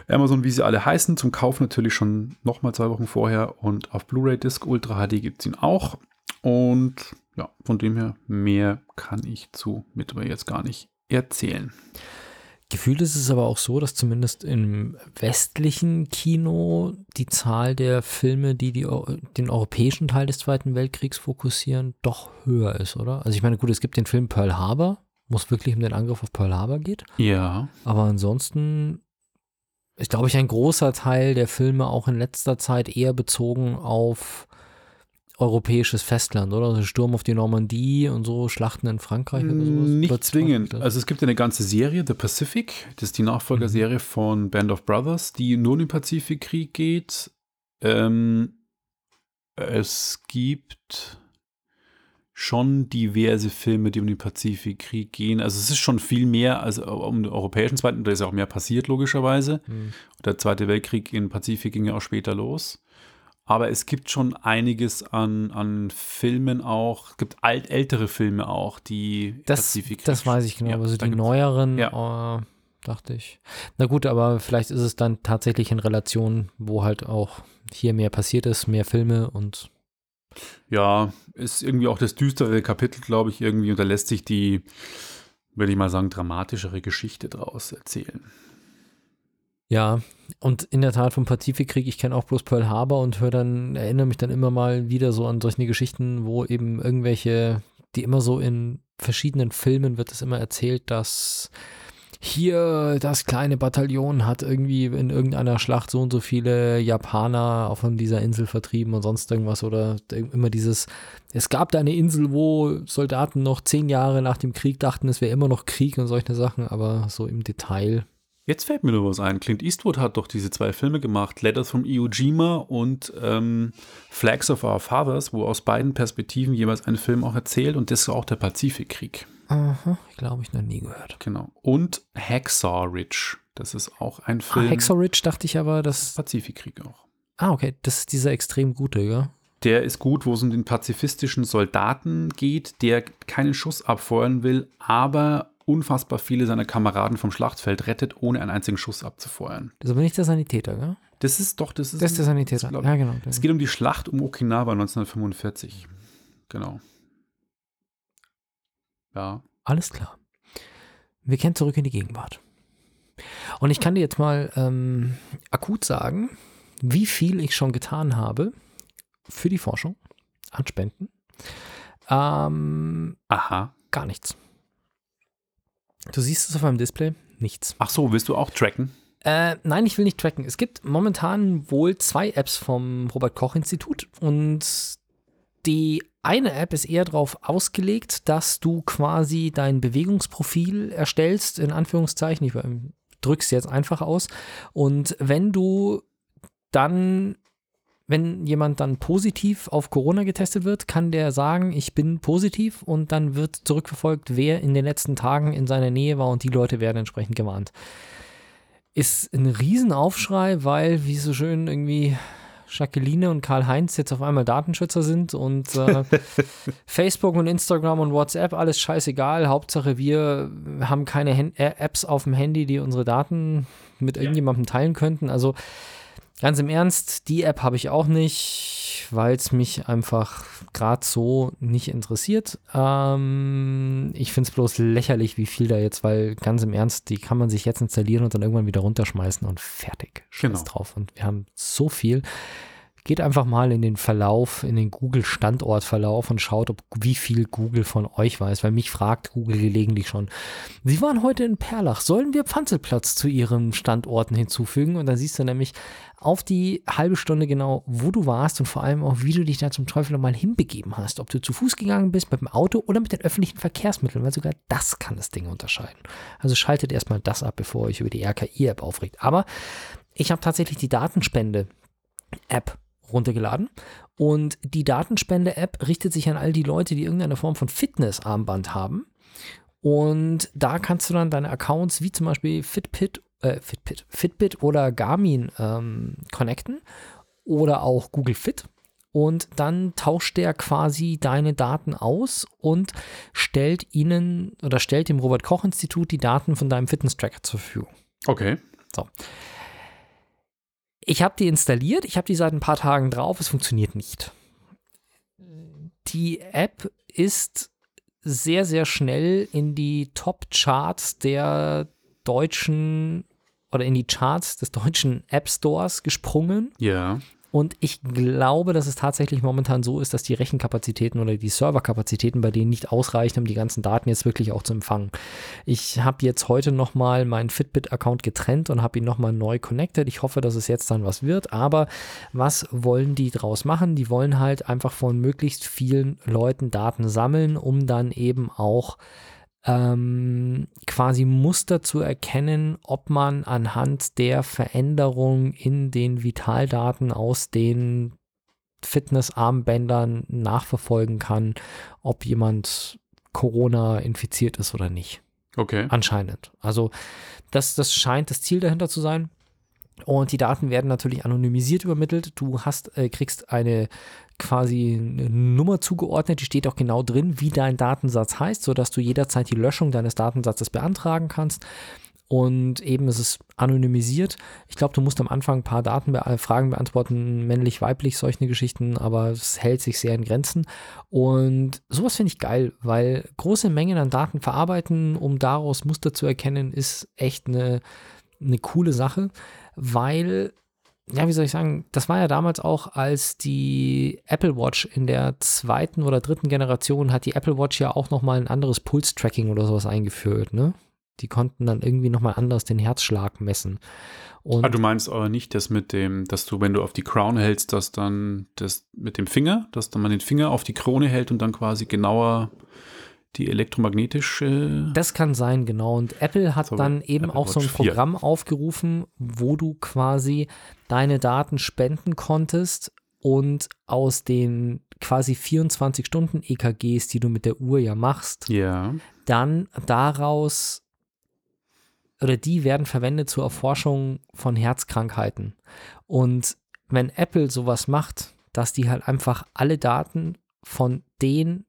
Amazon, wie sie alle heißen. Zum Kauf natürlich schon nochmal zwei Wochen vorher und auf Blu-ray Disc Ultra HD gibt es ihn auch. Und ja, von dem her, mehr kann ich zu Midway jetzt gar nicht erzählen. Gefühlt ist es aber auch so, dass zumindest im westlichen Kino die Zahl der Filme, die, die den europäischen Teil des Zweiten Weltkriegs fokussieren, doch höher ist, oder? Also ich meine, gut, es gibt den Film Pearl Harbor, wo es wirklich um den Angriff auf Pearl Harbor geht. Ja. Aber ansonsten ist, glaube ich, ein großer Teil der Filme auch in letzter Zeit eher bezogen auf europäisches Festland, oder? Also Sturm auf die Normandie und so, Schlachten in Frankreich oder sowas? Nicht zwingend. Also es gibt eine ganze Serie, The Pacific, das ist die Nachfolgerserie mhm. von Band of Brothers, die nur in den Pazifikkrieg geht. Ähm, es gibt schon diverse Filme, die um den Pazifikkrieg gehen. Also es ist schon viel mehr als um den europäischen Zweiten, da ist auch mehr passiert, logischerweise. Mhm. Der Zweite Weltkrieg im Pazifik ging ja auch später los. Aber es gibt schon einiges an, an Filmen auch. Es gibt alt, ältere Filme auch, die das, Pazifik. Das weiß ich genau. Ja, also die neueren, ja. äh, dachte ich. Na gut, aber vielleicht ist es dann tatsächlich in Relation, wo halt auch hier mehr passiert ist, mehr Filme und. Ja, ist irgendwie auch das düstere Kapitel, glaube ich, irgendwie. Und da lässt sich die, würde ich mal sagen, dramatischere Geschichte draus erzählen. Ja, und in der Tat vom Pazifikkrieg, ich kenne auch bloß Pearl Harbor und höre dann, erinnere mich dann immer mal wieder so an solche Geschichten, wo eben irgendwelche, die immer so in verschiedenen Filmen wird es immer erzählt, dass hier das kleine Bataillon hat irgendwie in irgendeiner Schlacht so und so viele Japaner von dieser Insel vertrieben und sonst irgendwas oder immer dieses, es gab da eine Insel, wo Soldaten noch zehn Jahre nach dem Krieg dachten, es wäre immer noch Krieg und solche Sachen, aber so im Detail Jetzt fällt mir nur was ein. Clint Eastwood hat doch diese zwei Filme gemacht, Letters from Iwo Jima und ähm, Flags of Our Fathers, wo aus beiden Perspektiven jeweils ein Film auch erzählt und das ist auch der Pazifikkrieg. Aha, ich glaube, ich noch nie gehört. Genau. Und Hacksaw Ridge, das ist auch ein ah, Film. Ah, Hacksaw Ridge dachte ich aber, das. Pazifikkrieg auch. Ah, okay, das ist dieser extrem gute, ja? Der ist gut, wo es um den pazifistischen Soldaten geht, der keinen Schuss abfeuern will, aber unfassbar viele seiner Kameraden vom Schlachtfeld rettet, ohne einen einzigen Schuss abzufeuern. Das ist aber nicht der Sanitäter, gell? Das ist doch, das ist. Das ist der Sanitäter, das, ja, genau. Es geht um die Schlacht um Okinawa 1945. Genau. Ja. Alles klar. Wir kennen zurück in die Gegenwart. Und ich kann dir jetzt mal ähm, akut sagen, wie viel ich schon getan habe für die Forschung an Spenden. Ähm, Aha. Gar nichts. Du siehst es auf meinem Display? Nichts. Ach so, willst du auch tracken? Äh, nein, ich will nicht tracken. Es gibt momentan wohl zwei Apps vom Robert Koch Institut und die eine App ist eher darauf ausgelegt, dass du quasi dein Bewegungsprofil erstellst, in Anführungszeichen. Ich drück's jetzt einfach aus. Und wenn du dann wenn jemand dann positiv auf Corona getestet wird, kann der sagen, ich bin positiv und dann wird zurückverfolgt, wer in den letzten Tagen in seiner Nähe war und die Leute werden entsprechend gewarnt. Ist ein Riesenaufschrei, weil, wie so schön irgendwie Jacqueline und Karl-Heinz jetzt auf einmal Datenschützer sind und äh, Facebook und Instagram und WhatsApp, alles scheißegal. Hauptsache, wir haben keine Hand Apps auf dem Handy, die unsere Daten mit irgendjemandem teilen könnten. Also Ganz im Ernst, die App habe ich auch nicht, weil es mich einfach gerade so nicht interessiert. Ähm, ich finde es bloß lächerlich, wie viel da jetzt, weil ganz im Ernst, die kann man sich jetzt installieren und dann irgendwann wieder runterschmeißen und fertig. Scheiß genau. drauf. Und wir haben so viel. Geht einfach mal in den Verlauf, in den Google-Standortverlauf und schaut, ob wie viel Google von euch weiß, weil mich fragt Google gelegentlich schon. Sie waren heute in Perlach. Sollen wir Pfanzelplatz zu Ihren Standorten hinzufügen? Und dann siehst du nämlich auf die halbe Stunde genau, wo du warst und vor allem auch, wie du dich da zum Teufel nochmal hinbegeben hast. Ob du zu Fuß gegangen bist, mit dem Auto oder mit den öffentlichen Verkehrsmitteln, weil sogar das kann das Ding unterscheiden. Also schaltet erstmal das ab, bevor ihr euch über die RKI-App aufregt. Aber ich habe tatsächlich die Datenspende-App runtergeladen. Und die Datenspende-App richtet sich an all die Leute, die irgendeine Form von Fitnessarmband haben. Und da kannst du dann deine Accounts wie zum Beispiel Fitbit, äh, Fitbit, Fitbit oder Garmin ähm, connecten oder auch Google Fit. Und dann tauscht der quasi deine Daten aus und stellt ihnen oder stellt dem Robert Koch Institut die Daten von deinem Fitness-Tracker zur Verfügung. Okay. So. Ich habe die installiert, ich habe die seit ein paar Tagen drauf, es funktioniert nicht. Die App ist sehr, sehr schnell in die Top-Charts der deutschen oder in die Charts des deutschen App Stores gesprungen. Ja. Und ich glaube, dass es tatsächlich momentan so ist, dass die Rechenkapazitäten oder die Serverkapazitäten bei denen nicht ausreichen, um die ganzen Daten jetzt wirklich auch zu empfangen. Ich habe jetzt heute nochmal meinen Fitbit-Account getrennt und habe ihn nochmal neu connected. Ich hoffe, dass es jetzt dann was wird. Aber was wollen die draus machen? Die wollen halt einfach von möglichst vielen Leuten Daten sammeln, um dann eben auch ähm, quasi Muster zu erkennen, ob man anhand der Veränderung in den Vitaldaten aus den Fitnessarmbändern nachverfolgen kann, ob jemand Corona infiziert ist oder nicht. Okay. Anscheinend. Also das, das scheint das Ziel dahinter zu sein. Und die Daten werden natürlich anonymisiert übermittelt. Du hast, äh, kriegst eine quasi eine Nummer zugeordnet, die steht auch genau drin, wie dein Datensatz heißt, sodass du jederzeit die Löschung deines Datensatzes beantragen kannst. Und eben ist es anonymisiert. Ich glaube, du musst am Anfang ein paar Datenfragen äh, beantworten, männlich, weiblich, solche Geschichten, aber es hält sich sehr in Grenzen. Und sowas finde ich geil, weil große Mengen an Daten verarbeiten, um daraus Muster zu erkennen, ist echt eine, eine coole Sache, weil ja, wie soll ich sagen, das war ja damals auch, als die Apple Watch in der zweiten oder dritten Generation hat die Apple Watch ja auch nochmal ein anderes Pulse-Tracking oder sowas eingeführt, ne? Die konnten dann irgendwie nochmal anders den Herzschlag messen. Und ah, du meinst aber nicht, dass mit dem, dass du, wenn du auf die Crown hältst, dass dann das mit dem Finger, dass dann man den Finger auf die Krone hält und dann quasi genauer die elektromagnetische. Das kann sein, genau. Und Apple hat So, dann eben Apple auch so ein Watch 4. Programm aufgerufen, wo du quasi deine Daten spenden konntest und aus den quasi 24 Stunden EKGs, die du mit der Uhr ja machst, Ja. dann daraus oder die werden verwendet zur Erforschung von Herzkrankheiten. Und wenn Apple sowas macht, dass die halt einfach alle Daten von den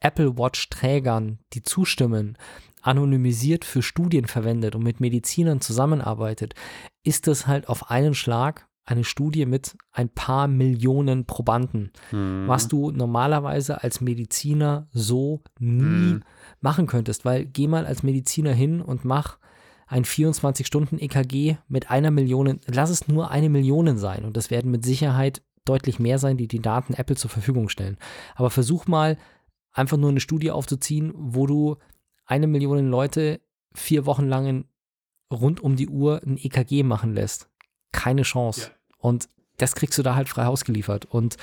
Apple Watch-Trägern, die zustimmen, anonymisiert für Studien verwendet und mit Medizinern zusammenarbeitet, ist das halt auf einen Schlag eine Studie mit ein paar Millionen Probanden, Mhm. was du normalerweise als Mediziner so nie Mhm. machen könntest, weil geh mal als Mediziner hin und mach ein 24-Stunden-EKG mit einer Million, lass es nur eine Million sein und das werden mit Sicherheit deutlich mehr sein, die die Daten Apple zur Verfügung stellen. Aber versuch mal einfach nur eine Studie aufzuziehen, wo du eine Million Leute vier Wochen lang in, rund um die Uhr ein EKG machen lässt. Keine Chance. Ja. Und das kriegst du da halt frei Haus geliefert. Und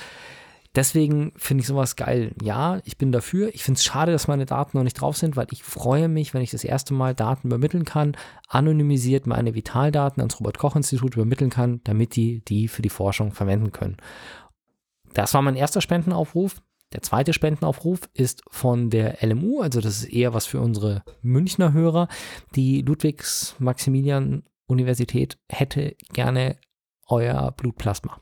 deswegen finde ich sowas geil. Ja, ich bin dafür. Ich finde es schade, dass meine Daten noch nicht drauf sind, weil ich freue mich, wenn ich das erste Mal Daten übermitteln kann, anonymisiert meine Vitaldaten ans Robert-Koch-Institut übermitteln kann, damit die die für die Forschung verwenden können. Das war mein erster Spendenaufruf. Der zweite Spendenaufruf ist von der LMU, also das ist eher was für unsere Münchner Hörer. Die Ludwigs-Maximilian-Universität hätte gerne euer Blutplasma.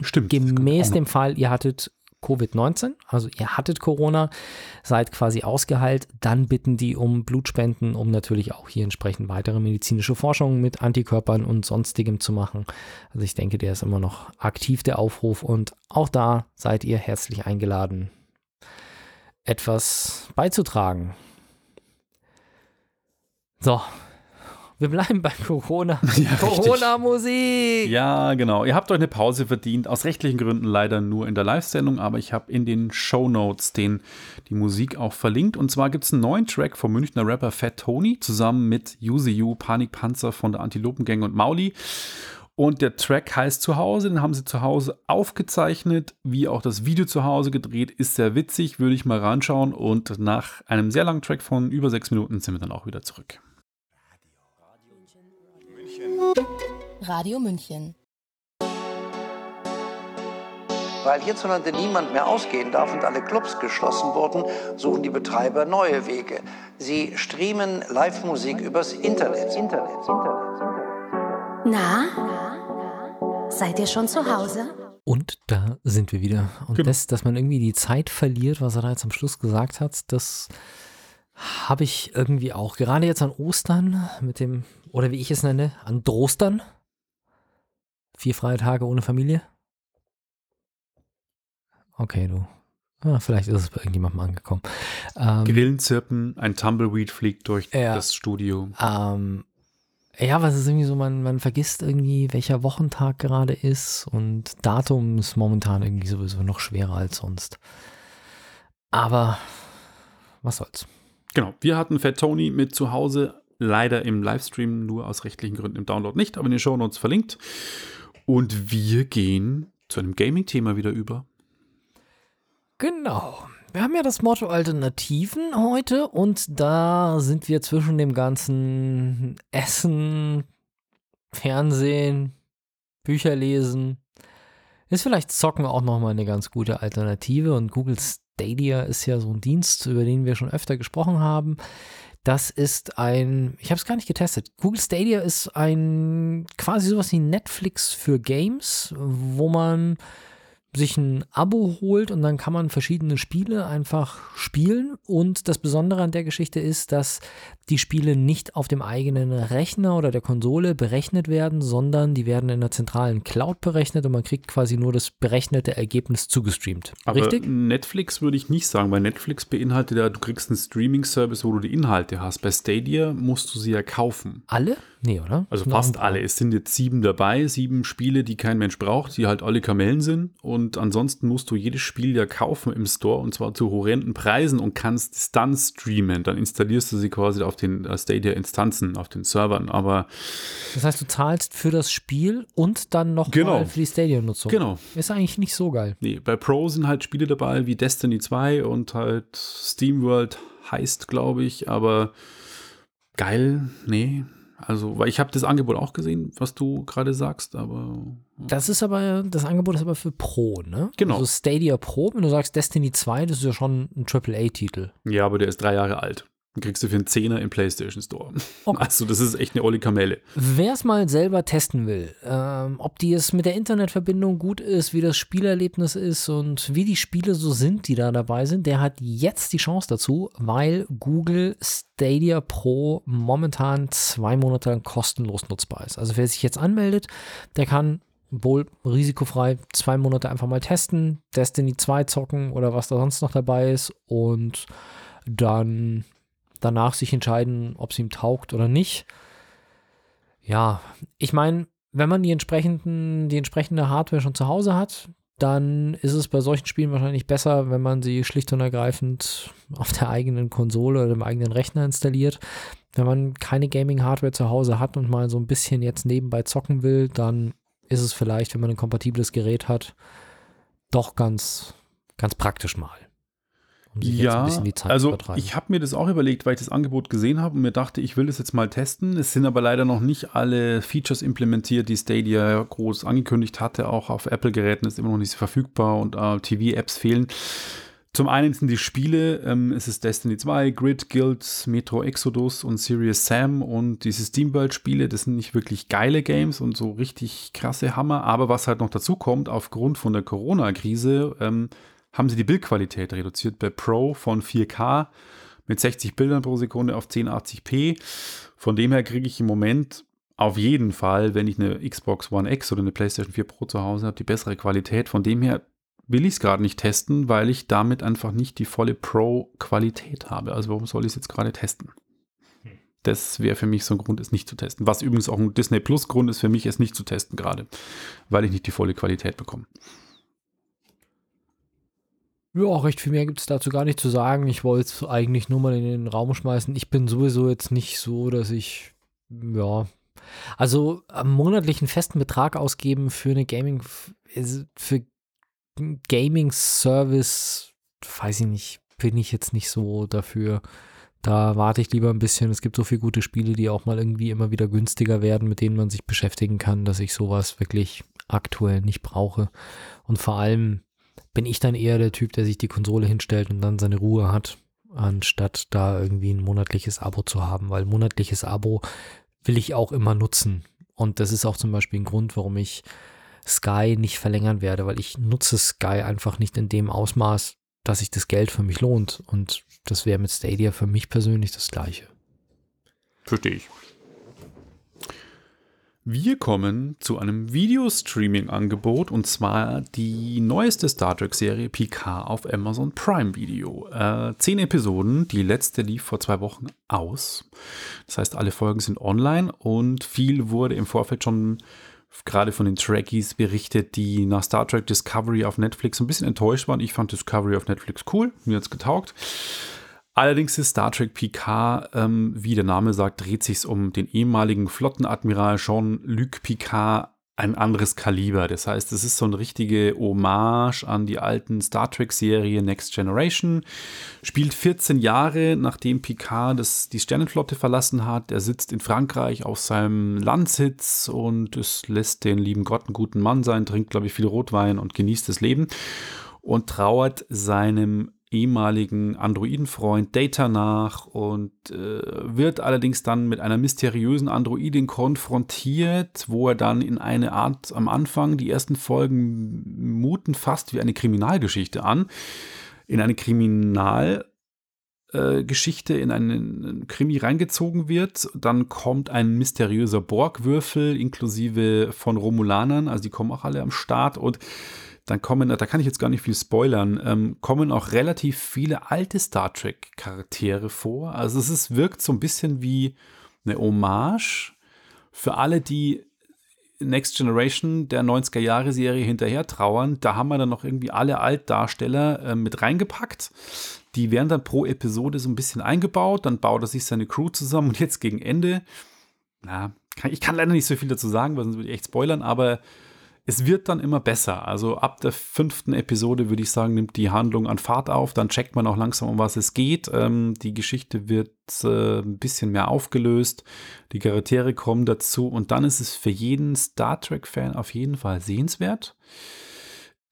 Stimmt. Gemäß dem Fall, ihr hattet Covid-19, also ihr hattet Corona, seid quasi ausgeheilt, dann bitten die um Blutspenden, um natürlich auch hier entsprechend weitere medizinische Forschung mit Antikörpern und sonstigem zu machen. Also ich denke, der ist immer noch aktiv, der Aufruf, und auch da seid ihr herzlich eingeladen, etwas beizutragen. So, Wir bleiben bei Corona. Ja. Corona-Musik. Ja, genau. Ihr habt euch eine Pause verdient. Aus rechtlichen Gründen leider nur in der Live-Sendung, aber ich habe in den Show Notes den, die Musik auch verlinkt. Und zwar gibt es einen neuen Track vom Münchner Rapper Fat Tony zusammen mit You, Panikpanzer von der Antilopengang und Mauli. Und der Track heißt Zuhause, den haben sie zu Hause aufgezeichnet, wie auch das Video zu Hause gedreht, ist sehr witzig, würde ich mal reinschauen. Und nach einem sehr langen Track von über sechs Minuten sind wir dann auch wieder zurück. Radio München. Weil hierzulande niemand mehr ausgehen darf und alle Clubs geschlossen wurden, suchen die Betreiber neue Wege. Sie streamen Live-Musik übers Internet. Internet, Internet, Internet. Na? Seid ihr schon zu Hause? Und da sind wir wieder. Und Genau. das, dass man irgendwie die Zeit verliert, was er da jetzt am Schluss gesagt hat, das habe ich irgendwie auch. Gerade jetzt an Ostern mit dem, oder wie ich es nenne, an Drostern. Vier freie Tage ohne Familie. Okay, du. Ah, vielleicht ist es bei irgendjemandem angekommen. Ähm, Grillen zirpen, ein Tumbleweed fliegt durch Ja. das Studio. Ähm, ja, was ist irgendwie so, man, man vergisst irgendwie, welcher Wochentag gerade ist und Datum ist momentan irgendwie sowieso noch schwerer als sonst. Aber was soll's. Genau, wir hatten Fat Tony mit zu Hause, leider im Livestream, nur aus rechtlichen Gründen im Download nicht, aber in den Shownotes verlinkt. Und wir gehen zu einem Gaming-Thema wieder über. Genau. Wir haben ja das Motto Alternativen heute und da sind wir zwischen dem ganzen Essen, Fernsehen, Bücher lesen. Ist vielleicht Zocken auch nochmal eine ganz gute Alternative und Google Stadia ist ja so ein Dienst, über den wir schon öfter gesprochen haben. Das ist ein, ich habe es gar nicht getestet. Google Stadia ist ein quasi sowas wie Netflix für Games, wo man sich ein Abo holt und dann kann man verschiedene Spiele einfach spielen. Und das Besondere an der Geschichte ist, dass die Spiele nicht auf dem eigenen Rechner oder der Konsole berechnet werden, sondern die werden in einer zentralen Cloud berechnet und man kriegt quasi nur das berechnete Ergebnis zugestreamt. Aber Richtig? Netflix würde ich nicht sagen, weil Netflix beinhaltet ja, du kriegst einen Streaming-Service, wo du die Inhalte hast. Bei Stadia musst du sie ja kaufen. Alle? Nee, oder? Also fast alle. Es sind jetzt sieben dabei, sieben Spiele, die kein Mensch braucht, die halt alle Kamellen sind. Und ansonsten musst du jedes Spiel ja kaufen im Store und zwar zu horrenden Preisen und kannst es dann streamen. Dann installierst du sie quasi auf den äh, Stadia-Instanzen, auf den Servern. Aber Das heißt, du zahlst für das Spiel und dann noch Genau. für die Stadia-Nutzung. genau. Ist eigentlich nicht so geil. Nee, bei Pro sind halt Spiele dabei wie Destiny 2 und halt SteamWorld heißt, glaube ich, aber geil, nee. Also, weil ich habe das Angebot auch gesehen, was du gerade sagst, aber Das ist aber, das Angebot ist aber für Pro, ne? Genau. Also Stadia Pro, wenn du sagst Destiny 2, das ist ja schon ein AAA-Titel. ja, aber der ist drei Jahre alt. Kriegst du für einen Zehner im PlayStation Store. Okay. Also, das ist echt eine olle Kamelle. Wer es mal selber testen will, ähm, ob die es mit der Internetverbindung gut ist, wie das Spielerlebnis ist und wie die Spiele so sind, die da dabei sind, der hat jetzt die Chance dazu, weil Google Stadia Pro momentan zwei Monate lang kostenlos nutzbar ist. Also wer sich jetzt anmeldet, der kann wohl risikofrei zwei Monate einfach mal testen, Destiny 2 zocken oder was da sonst noch dabei ist und dann danach sich entscheiden, ob es ihm taugt oder nicht. Ja, ich meine, wenn man die entsprechenden, die entsprechende Hardware schon zu Hause hat, dann ist es bei solchen Spielen wahrscheinlich besser, wenn man sie schlicht und ergreifend auf der eigenen Konsole oder dem eigenen Rechner installiert. Wenn man keine Gaming-Hardware zu Hause hat und mal so ein bisschen jetzt nebenbei zocken will, dann ist es vielleicht, wenn man ein kompatibles Gerät hat, doch ganz, ganz praktisch mal. Um sich jetzt ein Ja, bisschen die Zeit zu also vertreiben. ich habe mir das auch überlegt, weil ich das Angebot gesehen habe und mir dachte, ich will das jetzt mal testen. Es sind aber leider noch nicht alle Features implementiert, die Stadia groß angekündigt hatte. Auch auf Apple-Geräten ist immer noch nicht verfügbar und äh, TV-Apps fehlen. Zum einen sind die Spiele, ähm, es ist Destiny 2, Grid, Guild, Metro Exodus und Serious Sam und diese Steamworld-Spiele, das sind nicht wirklich geile Games und so richtig krasse Hammer, aber was halt noch dazu kommt, aufgrund von der Corona-Krise, ähm, haben sie die Bildqualität reduziert bei Pro von 4K mit 60 Bildern pro Sekunde auf 1080p. Von dem her kriege ich im Moment auf jeden Fall, wenn ich eine Xbox One X oder eine PlayStation 4 Pro zu Hause habe, die bessere Qualität. Von dem her will ich es gerade nicht testen, weil ich damit einfach nicht die volle Pro-Qualität habe. Also warum soll ich es jetzt gerade testen? Das wäre für mich so ein Grund, es nicht zu testen. Was übrigens auch ein Disney Plus Grund ist für mich, es nicht zu testen gerade, weil ich nicht die volle Qualität bekomme. Ja, recht viel mehr gibt es dazu gar nicht zu sagen. Ich wollte es eigentlich nur mal in den Raum schmeißen. Ich bin sowieso jetzt nicht so, dass ich, ja, also am monatlichen festen Betrag ausgeben für eine Gaming, für Gaming Service, weiß ich nicht, bin ich jetzt nicht so dafür. Da warte ich lieber ein bisschen. Es gibt so viele gute Spiele, die auch mal irgendwie immer wieder günstiger werden, mit denen man sich beschäftigen kann, dass ich sowas wirklich aktuell nicht brauche. Und vor allem bin ich dann eher der Typ, der sich die Konsole hinstellt und dann seine Ruhe hat, anstatt da irgendwie ein monatliches Abo zu haben, weil monatliches Abo will ich auch immer nutzen. Und das ist auch zum Beispiel ein Grund, warum ich Sky nicht verlängern werde, weil ich nutze Sky einfach nicht in dem Ausmaß, dass sich das Geld für mich lohnt. Und das wäre mit Stadia für mich persönlich das gleiche. Verstehe ich. Wir kommen zu einem Videostreaming-Angebot und zwar die neueste Star Trek-Serie Picard auf Amazon Prime Video. Äh, zehn Episoden, die letzte lief vor zwei Wochen aus. Das heißt, alle Folgen sind online und viel wurde im Vorfeld schon gerade von den Trekkies berichtet, die nach Star Trek Discovery auf Netflix ein bisschen enttäuscht waren. Ich fand Discovery auf Netflix cool, mir hat es getaugt. Allerdings ist Star Trek Picard, ähm, wie der Name sagt, dreht sich um den ehemaligen Flottenadmiral Jean-Luc Picard ein anderes Kaliber. Das heißt, es ist so eine richtige Hommage an die alten Star Trek-Serie Next Generation. Spielt 14 Jahre, nachdem Picard das, die Sternenflotte verlassen hat. Er sitzt in Frankreich auf seinem Landsitz und es lässt den lieben Gott einen guten Mann sein, trinkt, glaube ich, viel Rotwein und genießt das Leben und trauert seinem ehemaligen Androidenfreund Data nach und äh, wird allerdings dann mit einer mysteriösen Androidin konfrontiert, wo er dann in eine Art am Anfang, die ersten Folgen muten fast wie eine Kriminalgeschichte an, in eine Kriminalgeschichte, äh, in einen Krimi reingezogen wird. Dann kommt ein mysteriöser Borgwürfel inklusive von Romulanern, also die kommen auch alle am Start und dann kommen, da kann ich jetzt gar nicht viel spoilern, ähm, kommen auch relativ viele alte Star Trek-Charaktere vor. Also es ist, wirkt so ein bisschen wie eine Hommage für alle, die Next Generation der 90er-Jahre-Serie hinterher trauern. Da haben wir dann noch irgendwie alle Altdarsteller äh, mit reingepackt. Die werden dann pro Episode so ein bisschen eingebaut, dann baut er sich seine Crew zusammen und jetzt gegen Ende, na, kann, ich kann leider nicht so viel dazu sagen, weil sonst würde ich echt spoilern, aber es wird dann immer besser. Also ab der fünften Episode würde ich sagen, nimmt die Handlung an Fahrt auf. Dann checkt man auch langsam, um was es geht. Ähm, die Geschichte wird äh, ein bisschen mehr aufgelöst. Die Charaktere kommen dazu. Und dann ist es für jeden Star Trek-Fan auf jeden Fall sehenswert.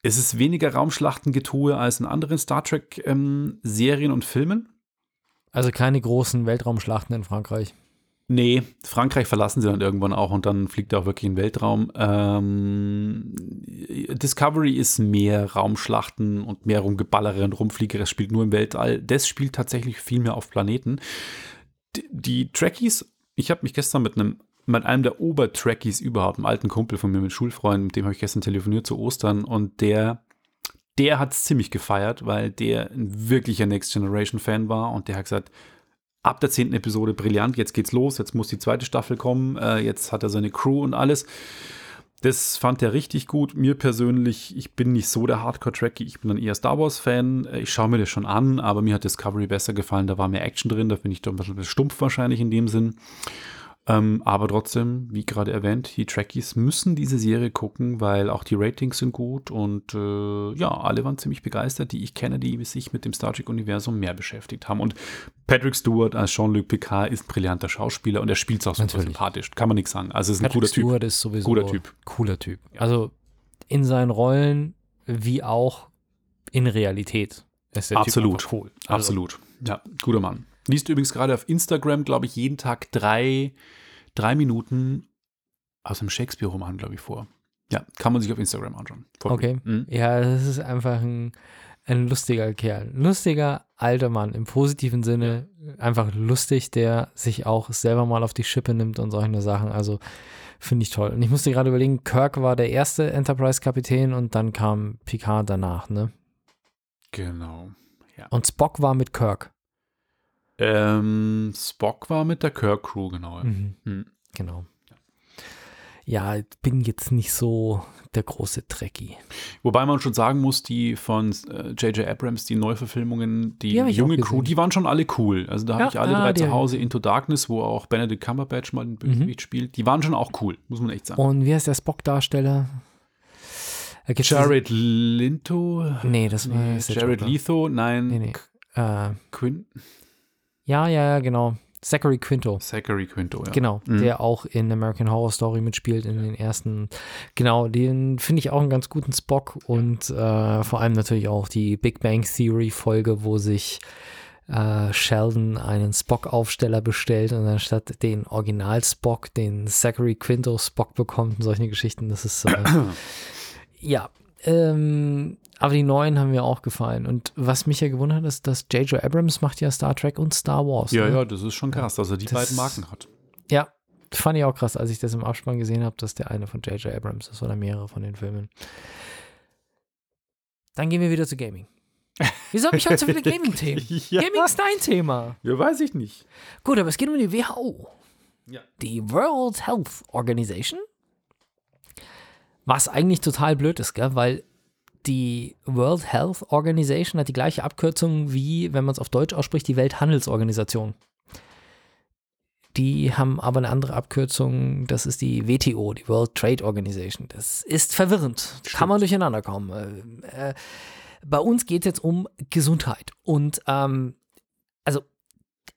Es ist weniger Raumschlachtengetue als in anderen Star Trek-Serien ähm, und Filmen. Also keine großen Weltraumschlachten in Frankreich. Nee, Frankreich verlassen sie dann irgendwann auch und dann fliegt er auch wirklich in Weltraum. Ähm, Discovery ist mehr Raumschlachten und mehr Rumgeballere und Rumflieger. Es spielt nur im Weltall. Das spielt tatsächlich viel mehr auf Planeten. Die, die Trekkies, ich habe mich gestern mit einem mit einem der Obertrekkies überhaupt, einem alten Kumpel von mir mit Schulfreunden, mit dem habe ich gestern telefoniert zu Ostern und der der hat es ziemlich gefeiert, weil der ein wirklicher Next Generation Fan war und der hat gesagt, ab der zehnten Episode brillant, jetzt geht's los, jetzt muss die zweite Staffel kommen, äh, jetzt hat er seine Crew und alles. Das fand er richtig gut. Mir persönlich, ich bin nicht so der Hardcore-Tracky, ich bin dann eher Star Wars-Fan. Äh, ich schaue mir das schon an, aber mir hat Discovery besser gefallen. Da war mehr Action drin, da bin ich doch ein bisschen stumpf wahrscheinlich in dem Sinn. Ähm, aber trotzdem, wie gerade erwähnt, die Trekkies müssen diese Serie gucken, weil auch die Ratings sind gut und äh, ja, alle waren ziemlich begeistert, die ich kenne, die sich mit dem Star Trek-Universum mehr beschäftigt haben. Und Patrick Stewart als Jean-Luc Picard ist ein brillanter Schauspieler und er spielt es auch super sympathisch, kann man nichts sagen. Also ist ein Patrick cooler Stewart Typ. ist sowieso Cooler Typ. Cooler Typ. Also in seinen Rollen wie auch in Realität ist der Absolut. Typ cool. Also, Absolut. Ja, guter Mann. Liest übrigens gerade auf Instagram, glaube ich, jeden Tag drei, drei Minuten aus dem Shakespeare-Roman, glaube ich, vor. Ja, kann man sich auf Instagram anschauen. Voll Okay. Mhm. Ja, das ist einfach ein, ein lustiger Kerl. Lustiger alter Mann im positiven Sinne. Einfach lustig, der sich auch selber mal auf die Schippe nimmt und solche Sachen. Also finde ich toll. Und ich musste gerade überlegen, Kirk war der erste Enterprise-Kapitän und dann kam Picard danach, ne? Genau. Und Spock war mit Kirk. Ähm, Spock war mit der Kirk-Crew, genau. ja. Mhm. Hm. Genau. Ja, ich bin jetzt nicht so der große Trekkie. Wobei man schon sagen muss, die von äh, J.J. Abrams, die Neuverfilmungen, die, Die junge Crew, die waren schon alle cool. Also da habe Ja, ich alle ah, drei zu Hause. Into Darkness, wo auch Benedict Cumberbatch mal den Bösewicht spielt. Die waren schon auch cool, muss man echt sagen. Und wie heißt der Spock-Darsteller? Jared Linto? Nee, das war Nee, Jared. Letho? Nein. Nee, nee. Äh, Quin ja, ja, ja, genau. Zachary Quinto. Zachary Quinto, ja. Genau, Mhm. der auch in American Horror Story mitspielt, in den ersten. Genau, den finde ich auch einen ganz guten Spock und äh, vor allem natürlich auch die Big Bang Theory Folge, wo sich äh, Sheldon einen Spock-Aufsteller bestellt und anstatt den Original Spock, den Zachary Quinto Spock bekommt und solche Geschichten. Das ist äh, ja. Ähm, aber die neuen haben mir auch gefallen. Und was mich ja gewundert hat, ist, dass J.J. Abrams macht ja Star Trek und Star Wars. Ja, ne? ja, das ist schon krass, dass er die Das- beiden Marken hat. Ja, fand ich auch krass, als ich das im Abspann gesehen habe, dass der eine von J.J. Abrams ist oder mehrere von den Filmen. Dann gehen wir wieder zu Gaming. Wieso habe ich heute so viele Gaming-Themen? Ja. Gaming ist dein Thema. Ja, weiß ich nicht. Gut, aber es geht um die WHO. Ja. Die World Health Organization. Was eigentlich total blöd ist, gell? weil die World Health Organization hat die gleiche Abkürzung wie, wenn man es auf Deutsch ausspricht, die Welthandelsorganisation. Die haben aber eine andere Abkürzung, das ist die WTO, die World Trade Organization. Das ist verwirrend, kann man durcheinander kommen. Äh, äh, bei uns geht es jetzt um Gesundheit und ähm,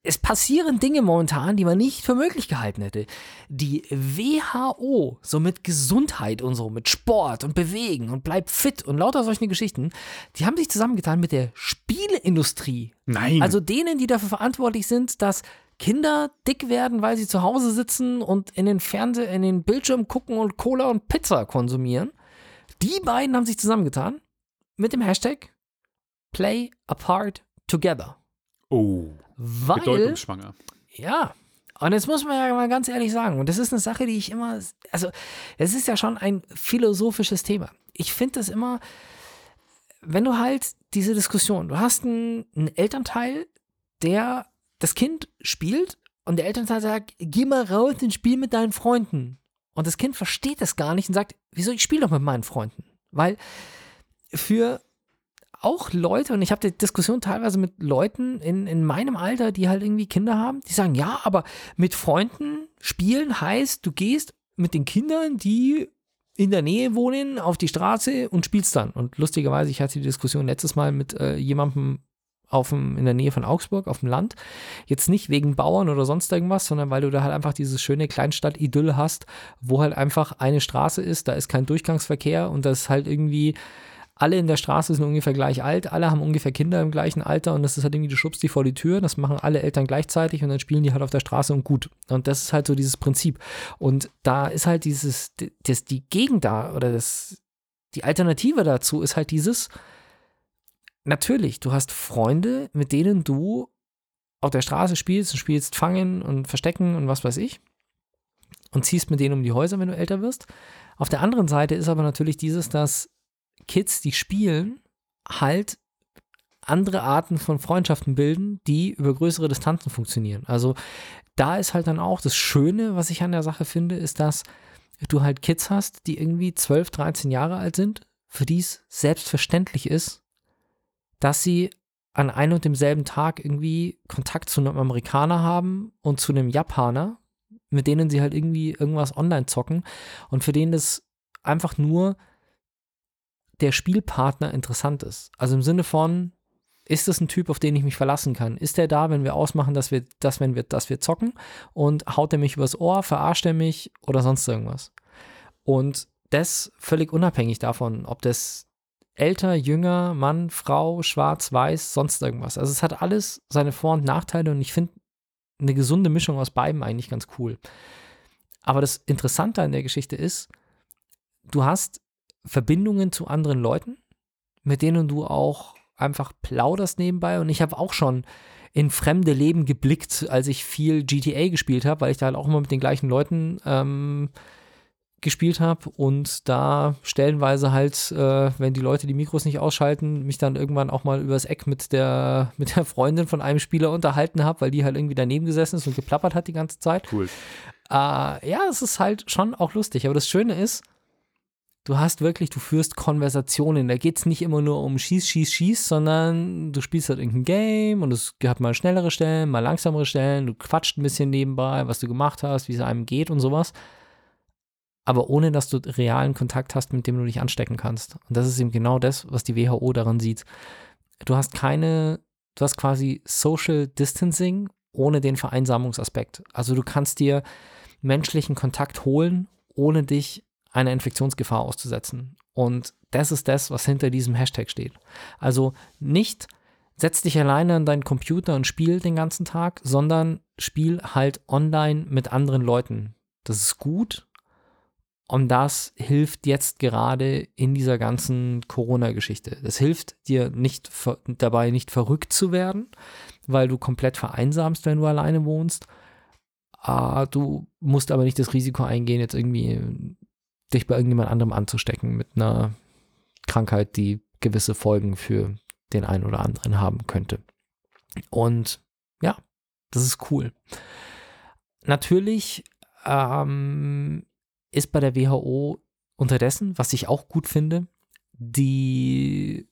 es passieren Dinge momentan, die man nicht für möglich gehalten hätte. Die WHO, so mit Gesundheit und so, mit Sport und Bewegen und bleib fit und lauter solche Geschichten, die haben sich zusammengetan mit der Spieleindustrie. Nein. Also denen, die dafür verantwortlich sind, dass Kinder dick werden, weil sie zu Hause sitzen und in den Fernseher, in den Bildschirm gucken und Cola und Pizza konsumieren. Die beiden haben sich zusammengetan mit dem Hashtag Play Apart Together. Oh, Weil bedeutungsschwanger. ja. Und jetzt muss man ja mal ganz ehrlich sagen, und das ist eine Sache, die ich immer, also es ist ja schon ein philosophisches Thema. Ich finde das immer, wenn du halt diese Diskussion, du hast einen, einen Elternteil, der das Kind spielt und der Elternteil sagt, geh mal raus und spiel mit deinen Freunden. Und das Kind versteht das gar nicht und sagt, wieso ich spiele doch mit meinen Freunden? Weil für auch Leute, und ich habe die Diskussion teilweise mit Leuten in, in meinem Alter, die halt irgendwie Kinder haben, die sagen, ja, aber mit Freunden spielen heißt, du gehst mit den Kindern, die in der Nähe wohnen, auf die Straße und spielst dann. Und lustigerweise, ich hatte die Diskussion letztes Mal mit äh, jemandem auf dem, in der Nähe von Augsburg, auf dem Land. Jetzt nicht wegen Bauern oder sonst irgendwas, sondern weil du da halt einfach dieses schöne Kleinstadt-Idyll hast, wo halt einfach eine Straße ist, da ist kein Durchgangsverkehr und das ist halt irgendwie alle in der Straße sind ungefähr gleich alt, alle haben ungefähr Kinder im gleichen Alter und das ist halt irgendwie, du schubst die vor die Tür, das machen alle Eltern gleichzeitig und dann spielen die halt auf der Straße und gut. Und das ist halt so dieses Prinzip. Und da ist halt dieses, das, die Gegend da oder das, die Alternative dazu ist halt dieses, natürlich, du hast Freunde, mit denen du auf der Straße spielst und spielst Fangen und Verstecken und was weiß ich und ziehst mit denen um die Häuser, wenn du älter wirst. Auf der anderen Seite ist aber natürlich dieses, dass Kids, die spielen, halt andere Arten von Freundschaften bilden, die über größere Distanzen funktionieren. Also da ist halt dann auch das Schöne, was ich an der Sache finde, ist, dass du halt Kids hast, die irgendwie 12, 13 Jahre alt sind, für die es selbstverständlich ist, dass sie an einem und demselben Tag irgendwie Kontakt zu einem Amerikaner haben und zu einem Japaner, mit denen sie halt irgendwie irgendwas online zocken und für den das einfach nur der Spielpartner interessant ist. Also im Sinne von, ist das ein Typ, auf den ich mich verlassen kann? Ist der da, wenn wir ausmachen, dass wir, dass, wenn wir, dass wir zocken und haut er mich übers Ohr, verarscht er mich oder sonst irgendwas? Und das völlig unabhängig davon, ob das älter, jünger, Mann, Frau, schwarz, weiß, sonst irgendwas. Also es hat alles seine Vor- und Nachteile und ich finde eine gesunde Mischung aus beiden eigentlich ganz cool. Aber das Interessante an der Geschichte ist, du hast Verbindungen zu anderen Leuten, mit denen du auch einfach plauderst nebenbei. Und ich habe auch schon in fremde Leben geblickt, als ich viel GTA gespielt habe, weil ich da halt auch immer mit den gleichen Leuten ähm, gespielt habe und da stellenweise halt, äh, wenn die Leute die Mikros nicht ausschalten, mich dann irgendwann auch mal übers Eck mit der, mit der Freundin von einem Spieler unterhalten habe, weil die halt irgendwie daneben gesessen ist und geplappert hat die ganze Zeit. Cool. Äh, ja, es ist halt schon auch lustig. Aber das Schöne ist, du hast wirklich, du führst Konversationen. Da geht es nicht immer nur um Schieß, Schieß, Schieß, sondern du spielst halt irgendein Game und es hat mal schnellere Stellen, mal langsamere Stellen. Du quatscht ein bisschen nebenbei, was du gemacht hast, wie es einem geht und sowas. Aber ohne, dass du realen Kontakt hast, mit dem du dich anstecken kannst. Und das ist eben genau das, was die WHO daran sieht. Du hast keine, du hast quasi Social Distancing ohne den Vereinsamungsaspekt. Also du kannst dir menschlichen Kontakt holen, ohne dich einer Infektionsgefahr auszusetzen. Und das ist das, was hinter diesem Hashtag steht. Also nicht setz dich alleine an deinen Computer und spiel den ganzen Tag, sondern spiel halt online mit anderen Leuten. Das ist gut. Und das hilft jetzt gerade in dieser ganzen Corona-Geschichte. Das hilft dir nicht dabei, nicht verrückt zu werden, weil du komplett vereinsamst, wenn du alleine wohnst. Ah, du musst aber nicht das Risiko eingehen, jetzt irgendwie dich bei irgendjemand anderem anzustecken mit einer Krankheit, die gewisse Folgen für den einen oder anderen haben könnte. Und ja, das ist cool. Natürlich ähm, ist bei der WHO unterdessen, was ich auch gut finde, die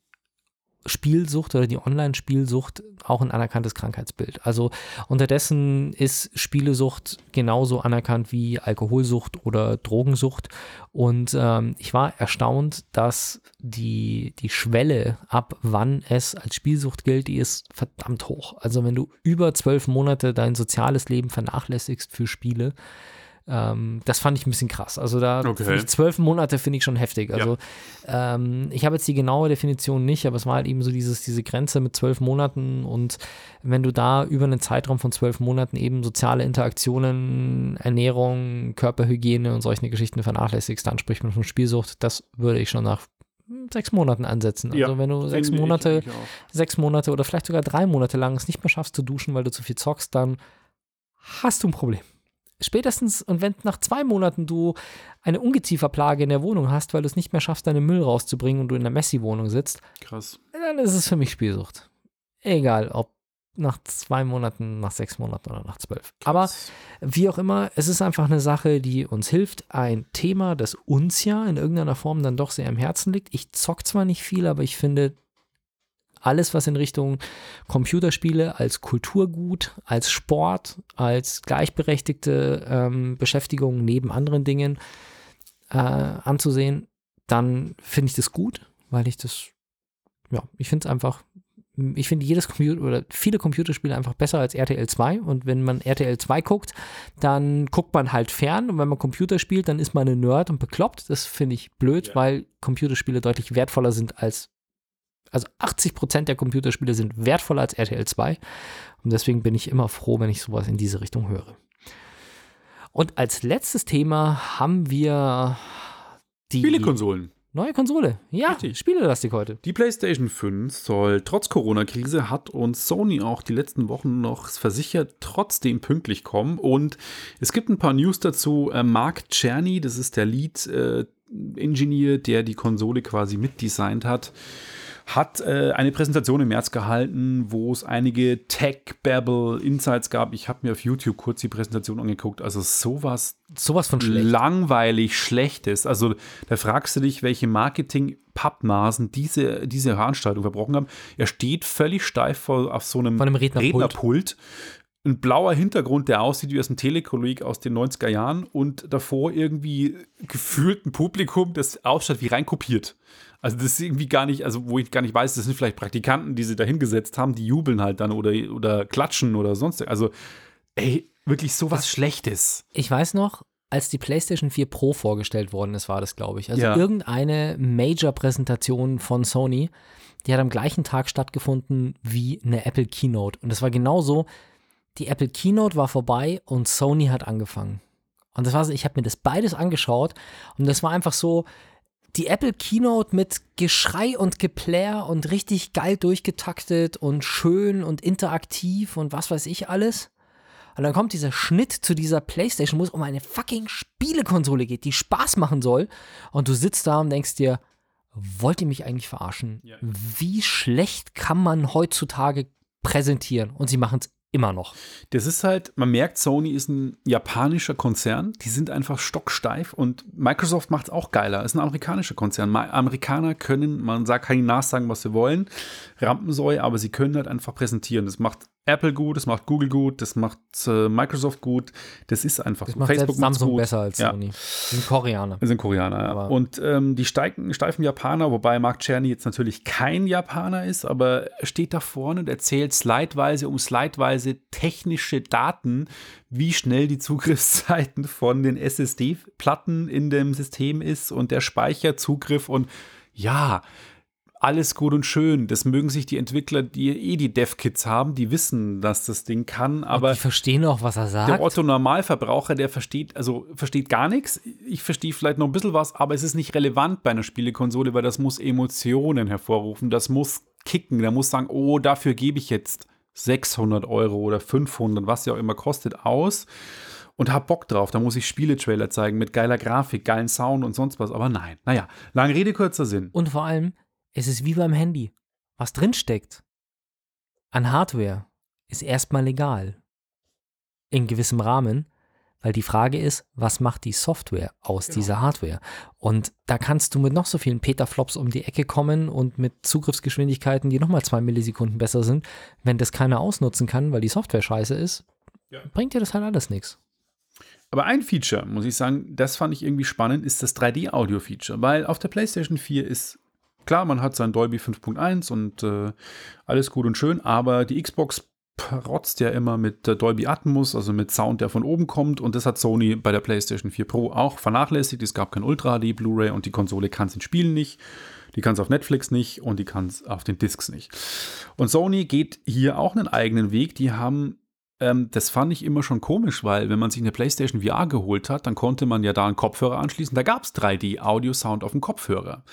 Spielsucht oder die Online-Spielsucht auch ein anerkanntes Krankheitsbild. Also unterdessen ist Spielesucht genauso anerkannt wie Alkoholsucht oder Drogensucht. Und ähm, ich war erstaunt, dass die, die Schwelle, ab wann es als Spielsucht gilt, die ist verdammt hoch. Also wenn du über zwölf Monate dein soziales Leben vernachlässigst für Spiele, ähm, das fand ich ein bisschen krass. Also da Okay. ich zwölf Monate finde ich schon heftig. Also ähm, ich habe jetzt die genaue Definition nicht, aber es war halt eben so dieses, diese Grenze mit zwölf Monaten und wenn du da über einen Zeitraum von zwölf Monaten eben soziale Interaktionen, Ernährung, Körperhygiene und solche Geschichten vernachlässigst, dann spricht man von Spielsucht. Das würde ich schon nach sechs Monaten ansetzen. Also Ja, wenn du sechs Monate sechs Monate oder vielleicht sogar drei Monate lang es nicht mehr schaffst zu duschen, weil du zu viel zockst, dann hast du ein Problem. Spätestens, und wenn nach zwei Monaten du eine Ungezieferplage in der Wohnung hast, weil du es nicht mehr schaffst, deinen Müll rauszubringen und du in der Messi-Wohnung sitzt, Krass. dann ist es für mich Spielsucht. Egal, ob nach zwei Monaten, nach sechs Monaten oder nach zwölf. Aber Krass. wie auch immer, es ist einfach eine Sache, die uns hilft. Ein Thema, das uns ja in irgendeiner Form dann doch sehr am Herzen liegt. Ich zock zwar nicht viel, aber ich finde alles, was in Richtung Computerspiele als Kulturgut, als Sport, als gleichberechtigte ähm, Beschäftigung neben anderen Dingen äh, anzusehen, dann finde ich das gut, weil ich das, ja, ich finde es einfach ich finde jedes Computer oder viele Computerspiele einfach besser als RTL 2 und wenn man RTL 2 guckt, dann guckt man halt fern und wenn man Computer spielt, dann ist man ein Nerd und bekloppt. Das finde ich blöd, Ja. weil Computerspiele deutlich wertvoller sind als also 80% der Computerspiele sind wertvoller als RTL 2 und deswegen bin ich immer froh, wenn ich sowas in diese Richtung höre. Und als letztes Thema haben wir die Spielekonsolen. neue Konsole. Ja, Richtig. Spielelastik heute. Die PlayStation 5 soll trotz Corona-Krise hat uns Sony auch die letzten Wochen noch versichert, trotzdem pünktlich kommen. Und es gibt ein paar News dazu. Äh, Mark Czerny, das ist der Lead-Engineer, der die Konsole quasi mitdesignt hat, hat äh, eine Präsentation im März gehalten, wo es einige Tech-Babble-Insights gab. Ich habe mir auf YouTube kurz die Präsentation angeguckt. Also sowas Sowas von schlecht. langweilig Schlechtes. Also da fragst du dich, welche Marketing-Pappnasen diese, diese Veranstaltung verbrochen haben. Er steht völlig steif vor, auf so einem, einem Rednerpult. Rednerpult. Ein blauer Hintergrund, der aussieht wie aus einem Telekolleg aus den 90er Jahren und davor irgendwie gefühlt ein Publikum, das ausschaut wie reinkopiert. Also das ist irgendwie gar nicht, also wo ich gar nicht weiß, das sind vielleicht Praktikanten, die sie da hingesetzt haben, die jubeln halt dann oder, oder klatschen oder sonst. Also, ey, wirklich sowas Schlechtes. Ich weiß noch, als die PlayStation 4 Pro vorgestellt worden ist, war das, glaube ich. Also Ja. irgendeine Major-Präsentation von Sony, die hat am gleichen Tag stattgefunden wie eine Apple Keynote. Und das war genauso, die Apple Keynote war vorbei und Sony hat angefangen. Und das war so, ich habe mir das beides angeschaut und das war einfach so, die Apple Keynote mit Geschrei und Geplär und richtig geil durchgetaktet und schön und interaktiv und was weiß ich alles. Und dann kommt dieser Schnitt zu dieser Playstation, wo es um eine fucking Spielekonsole geht, die Spaß machen soll. Und du sitzt da und denkst dir, wollt ihr mich eigentlich verarschen? Ja. Wie schlecht kann man heutzutage präsentieren? Und sie machen es immer noch. Das ist halt, man merkt, Sony ist ein japanischer Konzern. Die sind einfach stocksteif und Microsoft macht es auch geiler. Ist ein amerikanischer Konzern. Amerikaner können, man sagt, kann ihnen nachsagen, was sie wollen. Rampensäue, aber sie können halt einfach präsentieren. Das macht Apple gut, das macht Google gut, das macht äh, Microsoft gut. Das ist einfach Das so. macht selbst macht's Samsung gut. besser als Ja. Sony. Sind Koreaner. Wir sind Koreaner, ja. Aber- Und ähm, die steigen, steifen Japaner, wobei Mark Czerny jetzt natürlich kein Japaner ist, aber er steht da vorne und erzählt slideweise um slideweise technische Daten, wie schnell die Zugriffszeiten von den SSD-Platten in dem System ist und der Speicherzugriff und ja, alles gut und schön. Das mögen sich die Entwickler, die eh die Dev-Kits haben, die wissen, dass das Ding kann, aber die verstehen auch, was er der sagt. Otto Normalverbraucher, der versteht, also versteht gar nichts. Ich verstehe vielleicht noch ein bisschen was, aber es ist nicht relevant bei einer Spielekonsole, weil das muss Emotionen hervorrufen, das muss kicken, der muss sagen, oh, dafür gebe ich jetzt 600 Euro oder 500, was ja auch immer kostet, aus und hab Bock drauf. Da muss ich Spieletrailer zeigen mit geiler Grafik, geilen Sound und sonst was, aber nein. Naja, lange Rede, kurzer Sinn. Und vor allem, es ist wie beim Handy. Was drinsteckt an Hardware ist erstmal legal. In gewissem Rahmen, weil die Frage ist, was macht die Software aus dieser Hardware? Und da kannst du mit noch so vielen Petaflops um die Ecke kommen und mit Zugriffsgeschwindigkeiten, die nochmal zwei Millisekunden besser sind. Wenn das keiner ausnutzen kann, weil die Software scheiße ist, bringt dir das halt alles nichts. Aber ein Feature, muss ich sagen, das fand ich irgendwie spannend, ist das 3D-Audio-Feature. Weil auf der PlayStation 4 ist klar, man hat sein Dolby 5.1 und äh, alles gut und schön, aber die Xbox protzt ja immer mit äh, Dolby Atmos, also mit Sound, der von oben kommt. Und das hat Sony bei der PlayStation 4 Pro auch vernachlässigt. Es gab kein Ultra HD Blu-ray und die Konsole kann es in Spielen nicht. Die kann es auf Netflix nicht und die kann es auf den Discs nicht. Und Sony geht hier auch einen eigenen Weg. Die haben ähm, das fand ich immer schon komisch, weil wenn man sich eine PlayStation VR geholt hat, dann konnte man ja da einen Kopfhörer anschließen. Da gab es 3D-Audio-Sound auf dem Kopfhörer.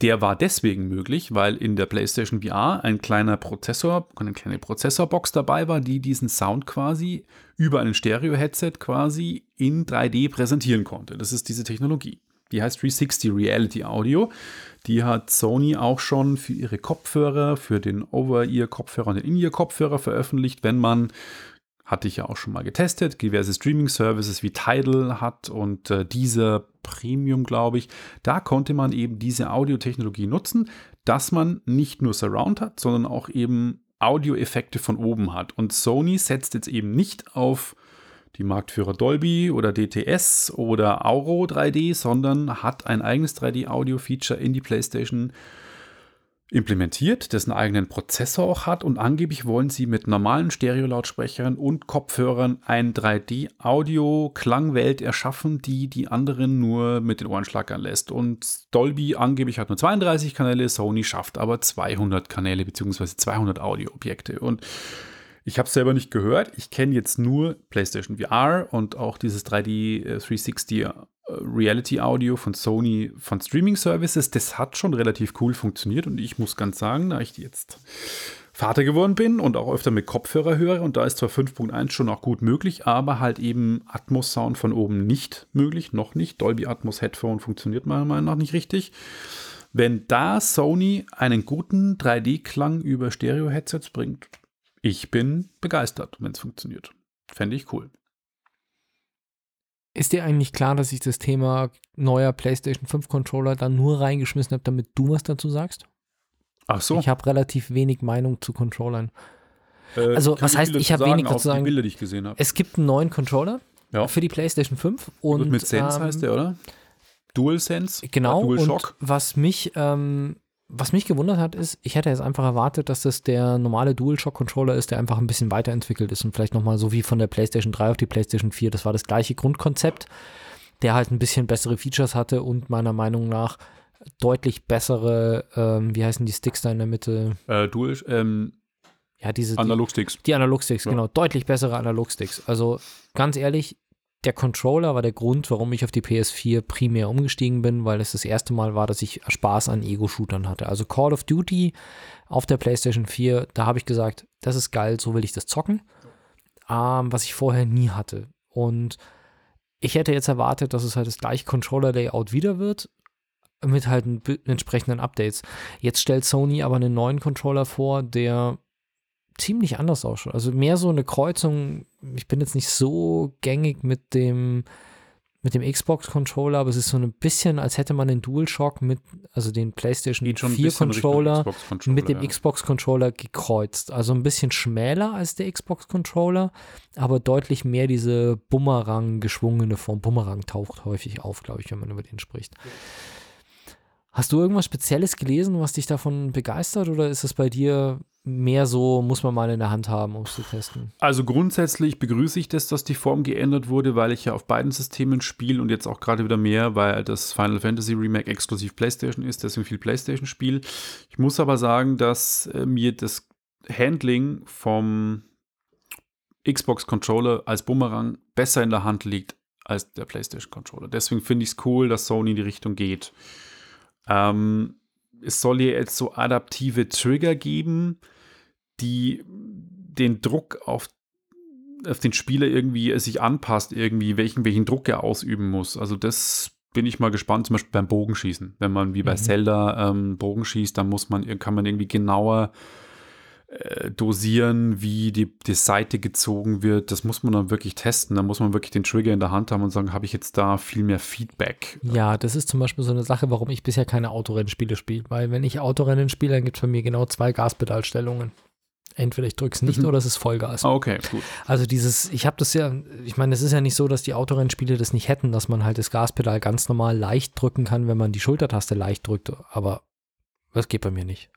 Der war deswegen möglich, weil in der PlayStation VR ein kleiner Prozessor, eine kleine Prozessorbox dabei war, die diesen Sound quasi über ein Stereo-Headset quasi in 3D präsentieren konnte. Das ist diese Technologie. Die heißt 360 Reality Audio. Die hat Sony auch schon für ihre Kopfhörer, für den Over-Ear-Kopfhörer und den In-Ear-Kopfhörer veröffentlicht, wenn man hatte ich ja auch schon mal getestet, diverse Streaming-Services wie Tidal hat und äh, dieser Premium, glaube ich, da konnte man eben diese Audiotechnologie nutzen, dass man nicht nur Surround hat, sondern auch eben Audioeffekte von oben hat. Und Sony setzt jetzt eben nicht auf die Marktführer Dolby oder DTS oder Auro 3D, sondern hat ein eigenes 3D-Audio-Feature in die PlayStation implementiert, das einen eigenen Prozessor auch hat und angeblich wollen sie mit normalen Stereolautsprechern und Kopfhörern ein 3D-Audio-Klangwelt erschaffen, die die anderen nur mit den Ohren schlackern lässt. Und Dolby angeblich hat nur 32 Kanäle, Sony schafft aber 200 Kanäle bzw. 200 Audio-Objekte. Und ich habe es selber nicht gehört. Ich kenne jetzt nur PlayStation VR und auch dieses 3D äh, 360 äh, Reality Audio von Sony von Streaming Services. Das hat schon relativ cool funktioniert und ich muss ganz sagen, da ich jetzt Vater geworden bin und auch öfter mit Kopfhörer höre und da ist zwar 5.1 schon auch gut möglich, aber halt eben Atmos Sound von oben nicht möglich, noch nicht. Dolby Atmos Headphone funktioniert meiner Meinung nach nicht richtig. Wenn da Sony einen guten 3D-Klang über Stereo-Headsets bringt, ich bin begeistert, wenn es funktioniert. Fände ich cool. Ist dir eigentlich klar, dass ich das Thema neuer PlayStation 5 Controller dann nur reingeschmissen habe, damit du was dazu sagst? Ach so. Ich habe relativ wenig Meinung zu Controllern. Äh, also, was heißt, ich hab dazu wenig dazu sagen. Bilder, die ich gesehen habe. Es gibt einen neuen Controller Ja. für die PlayStation 5 und Und mit Sense ähm, heißt der, oder? DualSense? Genau. Dual und Shock? was mich, ähm, was mich gewundert hat, ist, ich hätte jetzt einfach erwartet, dass das der normale DualShock-Controller ist, der einfach ein bisschen weiterentwickelt ist und vielleicht nochmal so wie von der PlayStation 3 auf die PlayStation 4. Das war das gleiche Grundkonzept, der halt ein bisschen bessere Features hatte und meiner Meinung nach deutlich bessere, ähm, wie heißen die Sticks da in der Mitte? Äh, Dual, ähm, Ja, diese die, Analogsticks. die Analogsticks, Ja. genau, deutlich bessere Analogsticks. Also ganz ehrlich, der Controller war der Grund, warum ich auf die PS4 primär umgestiegen bin, weil es das erste Mal war, dass ich Spaß an Ego-Shootern hatte. Also Call of Duty auf der PlayStation 4, da habe ich gesagt, das ist geil, so will ich das zocken. ähm, was ich vorher nie hatte. Und ich hätte jetzt erwartet, dass es halt das gleiche Controller-Layout wieder wird, mit halt entsprechenden Updates. Jetzt stellt Sony aber einen neuen Controller vor, der ziemlich anders ausschaut. Also mehr so eine Kreuzung. Ich bin jetzt nicht so gängig mit dem mit dem Xbox-Controller, aber es ist so ein bisschen, als hätte man den DualShock mit, also den PlayStation Geht schon ein 4 bisschen Richtung Controller Xbox-Controller, mit dem ja. Xbox-Controller gekreuzt. Also ein bisschen schmäler als der Xbox-Controller, aber deutlich mehr diese Bumerang geschwungene Form. Bumerang taucht häufig auf, glaube ich, wenn man über den spricht. Hast du irgendwas Spezielles gelesen, was dich davon begeistert oder ist es bei dir mehr so, muss man mal in der Hand haben, um es zu testen? Also grundsätzlich begrüße ich das, dass die Form geändert wurde, weil ich ja auf beiden Systemen spiele und jetzt auch gerade wieder mehr, weil das Final Fantasy Remake exklusiv PlayStation ist, deswegen viel PlayStation spiel. Ich muss aber sagen, dass äh, mir das Handling vom Xbox Controller als Bumerang besser in der Hand liegt als der PlayStation Controller. Deswegen finde ich es cool, dass Sony in die Richtung geht. Ähm, es soll hier jetzt so adaptive Trigger geben, die den Druck auf, auf den Spieler irgendwie äh, sich anpasst, irgendwie, welchen, welchen Druck er ausüben muss. Also das bin ich mal gespannt, zum Beispiel beim Bogenschießen. Wenn man wie bei Mhm. Zelda ähm, Bogen schießt, dann muss man, kann man irgendwie genauer äh, dosieren, wie die, die Seite gezogen wird. Das muss man dann wirklich testen. Da muss man wirklich den Trigger in der Hand haben und sagen, habe ich jetzt da viel mehr Feedback? Ja, das ist zum Beispiel so eine Sache, warum ich bisher keine Autorennspiele spiele. Weil wenn ich Autorennen spiele, dann gibt es bei mir genau zwei Gaspedalstellungen. Entweder ich drücke es nicht Mhm. oder es ist Vollgas. Ah, okay, gut. Also dieses, ich habe das ja, ich meine, es ist ja nicht so, dass die Autorennspiele das nicht hätten, dass man halt das Gaspedal ganz normal leicht drücken kann, wenn man die Schultertaste leicht drückt. Aber das geht bei mir nicht.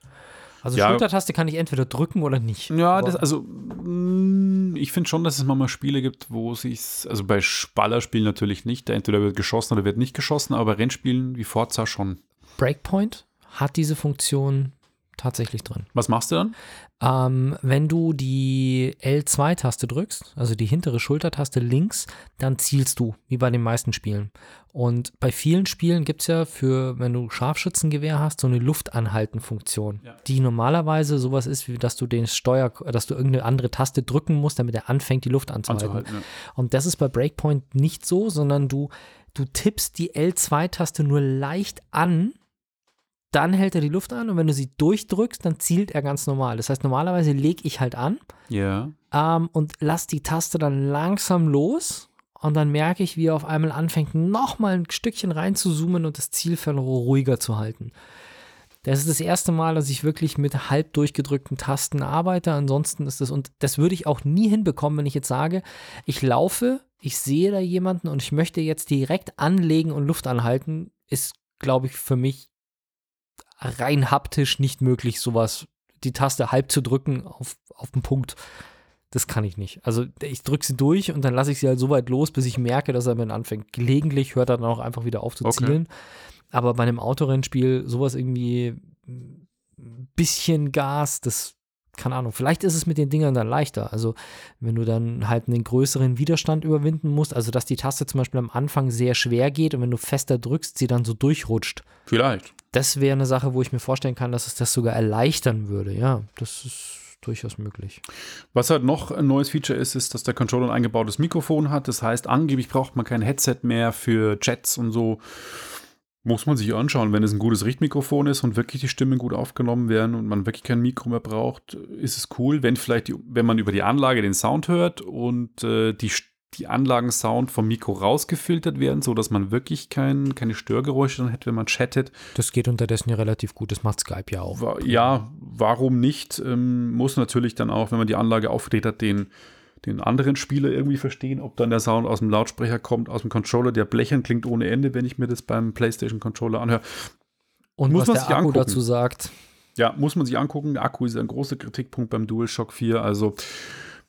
Also Ja. Schultertaste kann ich entweder drücken oder nicht. Ja, das, also mh, ich finde schon, dass es manchmal Spiele gibt, wo sich also bei Ballerspielen natürlich nicht, da entweder wird geschossen oder wird nicht geschossen, aber bei Rennspielen wie Forza schon. Breakpoint hat diese Funktion tatsächlich drin. Was machst du dann? Ähm, wenn du die L2-Taste drückst, also die hintere Schultertaste links, dann zielst du, wie bei den meisten Spielen. Und bei vielen Spielen gibt es ja für, wenn du Scharfschützengewehr hast, so eine Luftanhalten-Funktion, Ja. die normalerweise sowas ist, wie dass du den Steuer, dass du irgendeine andere Taste drücken musst, damit er anfängt, die Luft anzuhalten. Anzuhalten. Ja. Und das ist bei Breakpoint nicht so, sondern du, du tippst die L2-Taste nur leicht an, dann hält er die Luft an und wenn du sie durchdrückst, dann zielt er ganz normal. Das heißt, normalerweise lege ich halt an ja. ähm, und lass die Taste dann langsam los und dann merke ich, wie er auf einmal anfängt, nochmal ein Stückchen rein zu zoomen und das Zielfeld ruhiger zu halten. Das ist das erste Mal, dass ich wirklich mit halb durchgedrückten Tasten arbeite. Ansonsten ist das, und das würde ich auch nie hinbekommen, wenn ich jetzt sage, ich laufe, ich sehe da jemanden und ich möchte jetzt direkt anlegen und Luft anhalten, ist, glaube ich, für mich rein haptisch nicht möglich, sowas, die Taste halb zu drücken auf, auf den Punkt. Das kann ich nicht. Also ich drücke sie durch und dann lasse ich sie halt so weit los, bis ich merke, dass er mit anfängt. Gelegentlich hört er dann auch einfach wieder auf zu Okay. zielen. Aber bei einem Autorennspiel sowas irgendwie ein bisschen Gas, das keine Ahnung. Vielleicht ist es mit den Dingern dann leichter. Also wenn du dann halt einen größeren Widerstand überwinden musst, also dass die Taste zum Beispiel am Anfang sehr schwer geht und wenn du fester drückst, sie dann so durchrutscht. Vielleicht. Das wäre eine Sache, wo ich mir vorstellen kann, dass es das sogar erleichtern würde. Ja, das ist durchaus möglich. Was halt noch ein neues Feature ist, ist, dass der Controller ein eingebautes Mikrofon hat. Das heißt, angeblich braucht man kein Headset mehr für Chats und so. Muss man sich anschauen, wenn es ein gutes Richtmikrofon ist und wirklich die Stimmen gut aufgenommen werden und man wirklich kein Mikro mehr braucht, ist es cool, wenn vielleicht, die, wenn man über die Anlage den Sound hört und äh, die, die Anlagensound vom Mikro rausgefiltert werden, sodass man wirklich kein, keine Störgeräusche dann hätte, wenn man chattet. Das geht unterdessen ja relativ gut. Das macht Skype ja auch. Wa- Ja, warum nicht? Ähm, muss natürlich dann auch, wenn man die Anlage aufgedreht hat, den, den anderen Spieler irgendwie verstehen, ob dann der Sound aus dem Lautsprecher kommt, aus dem Controller, der blechern klingt ohne Ende, wenn ich mir das beim PlayStation-Controller anhöre. Und Muss was man der sich Akku angucken. dazu sagt, Ja, muss man sich angucken. Der Akku ist ein großer Kritikpunkt beim DualShock 4. Also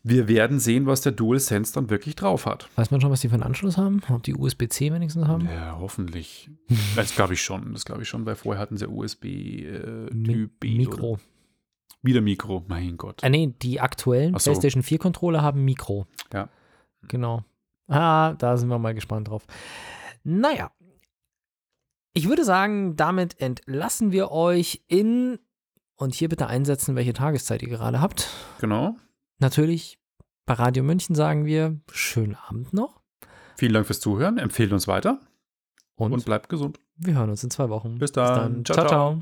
wir werden sehen, was der DualSense dann wirklich drauf hat. weiß man schon, was die für einen Anschluss haben? Ob die USB-C wenigstens haben? Ja, hoffentlich. Das glaube ich schon. Das glaube ich schon, weil vorher hatten sie USB äh, Mi-. Mikro. Oder? Wieder Mikro, mein Gott. Ah, nee, die aktuellen so. PlayStation 4 Controller haben Mikro. Ja. Genau. Ah, da sind wir mal gespannt drauf. Naja. Ich würde sagen, damit entlassen wir euch in, und hier bitte einsetzen, welche Tageszeit ihr gerade habt. Genau. Natürlich Bei Radio München sagen wir schönen Abend noch Vielen Dank fürs Zuhören. Empfehlt uns weiter und, und bleibt gesund. wir hören uns in zwei Wochen. Bis dann. Ciao, Ciao, ciao.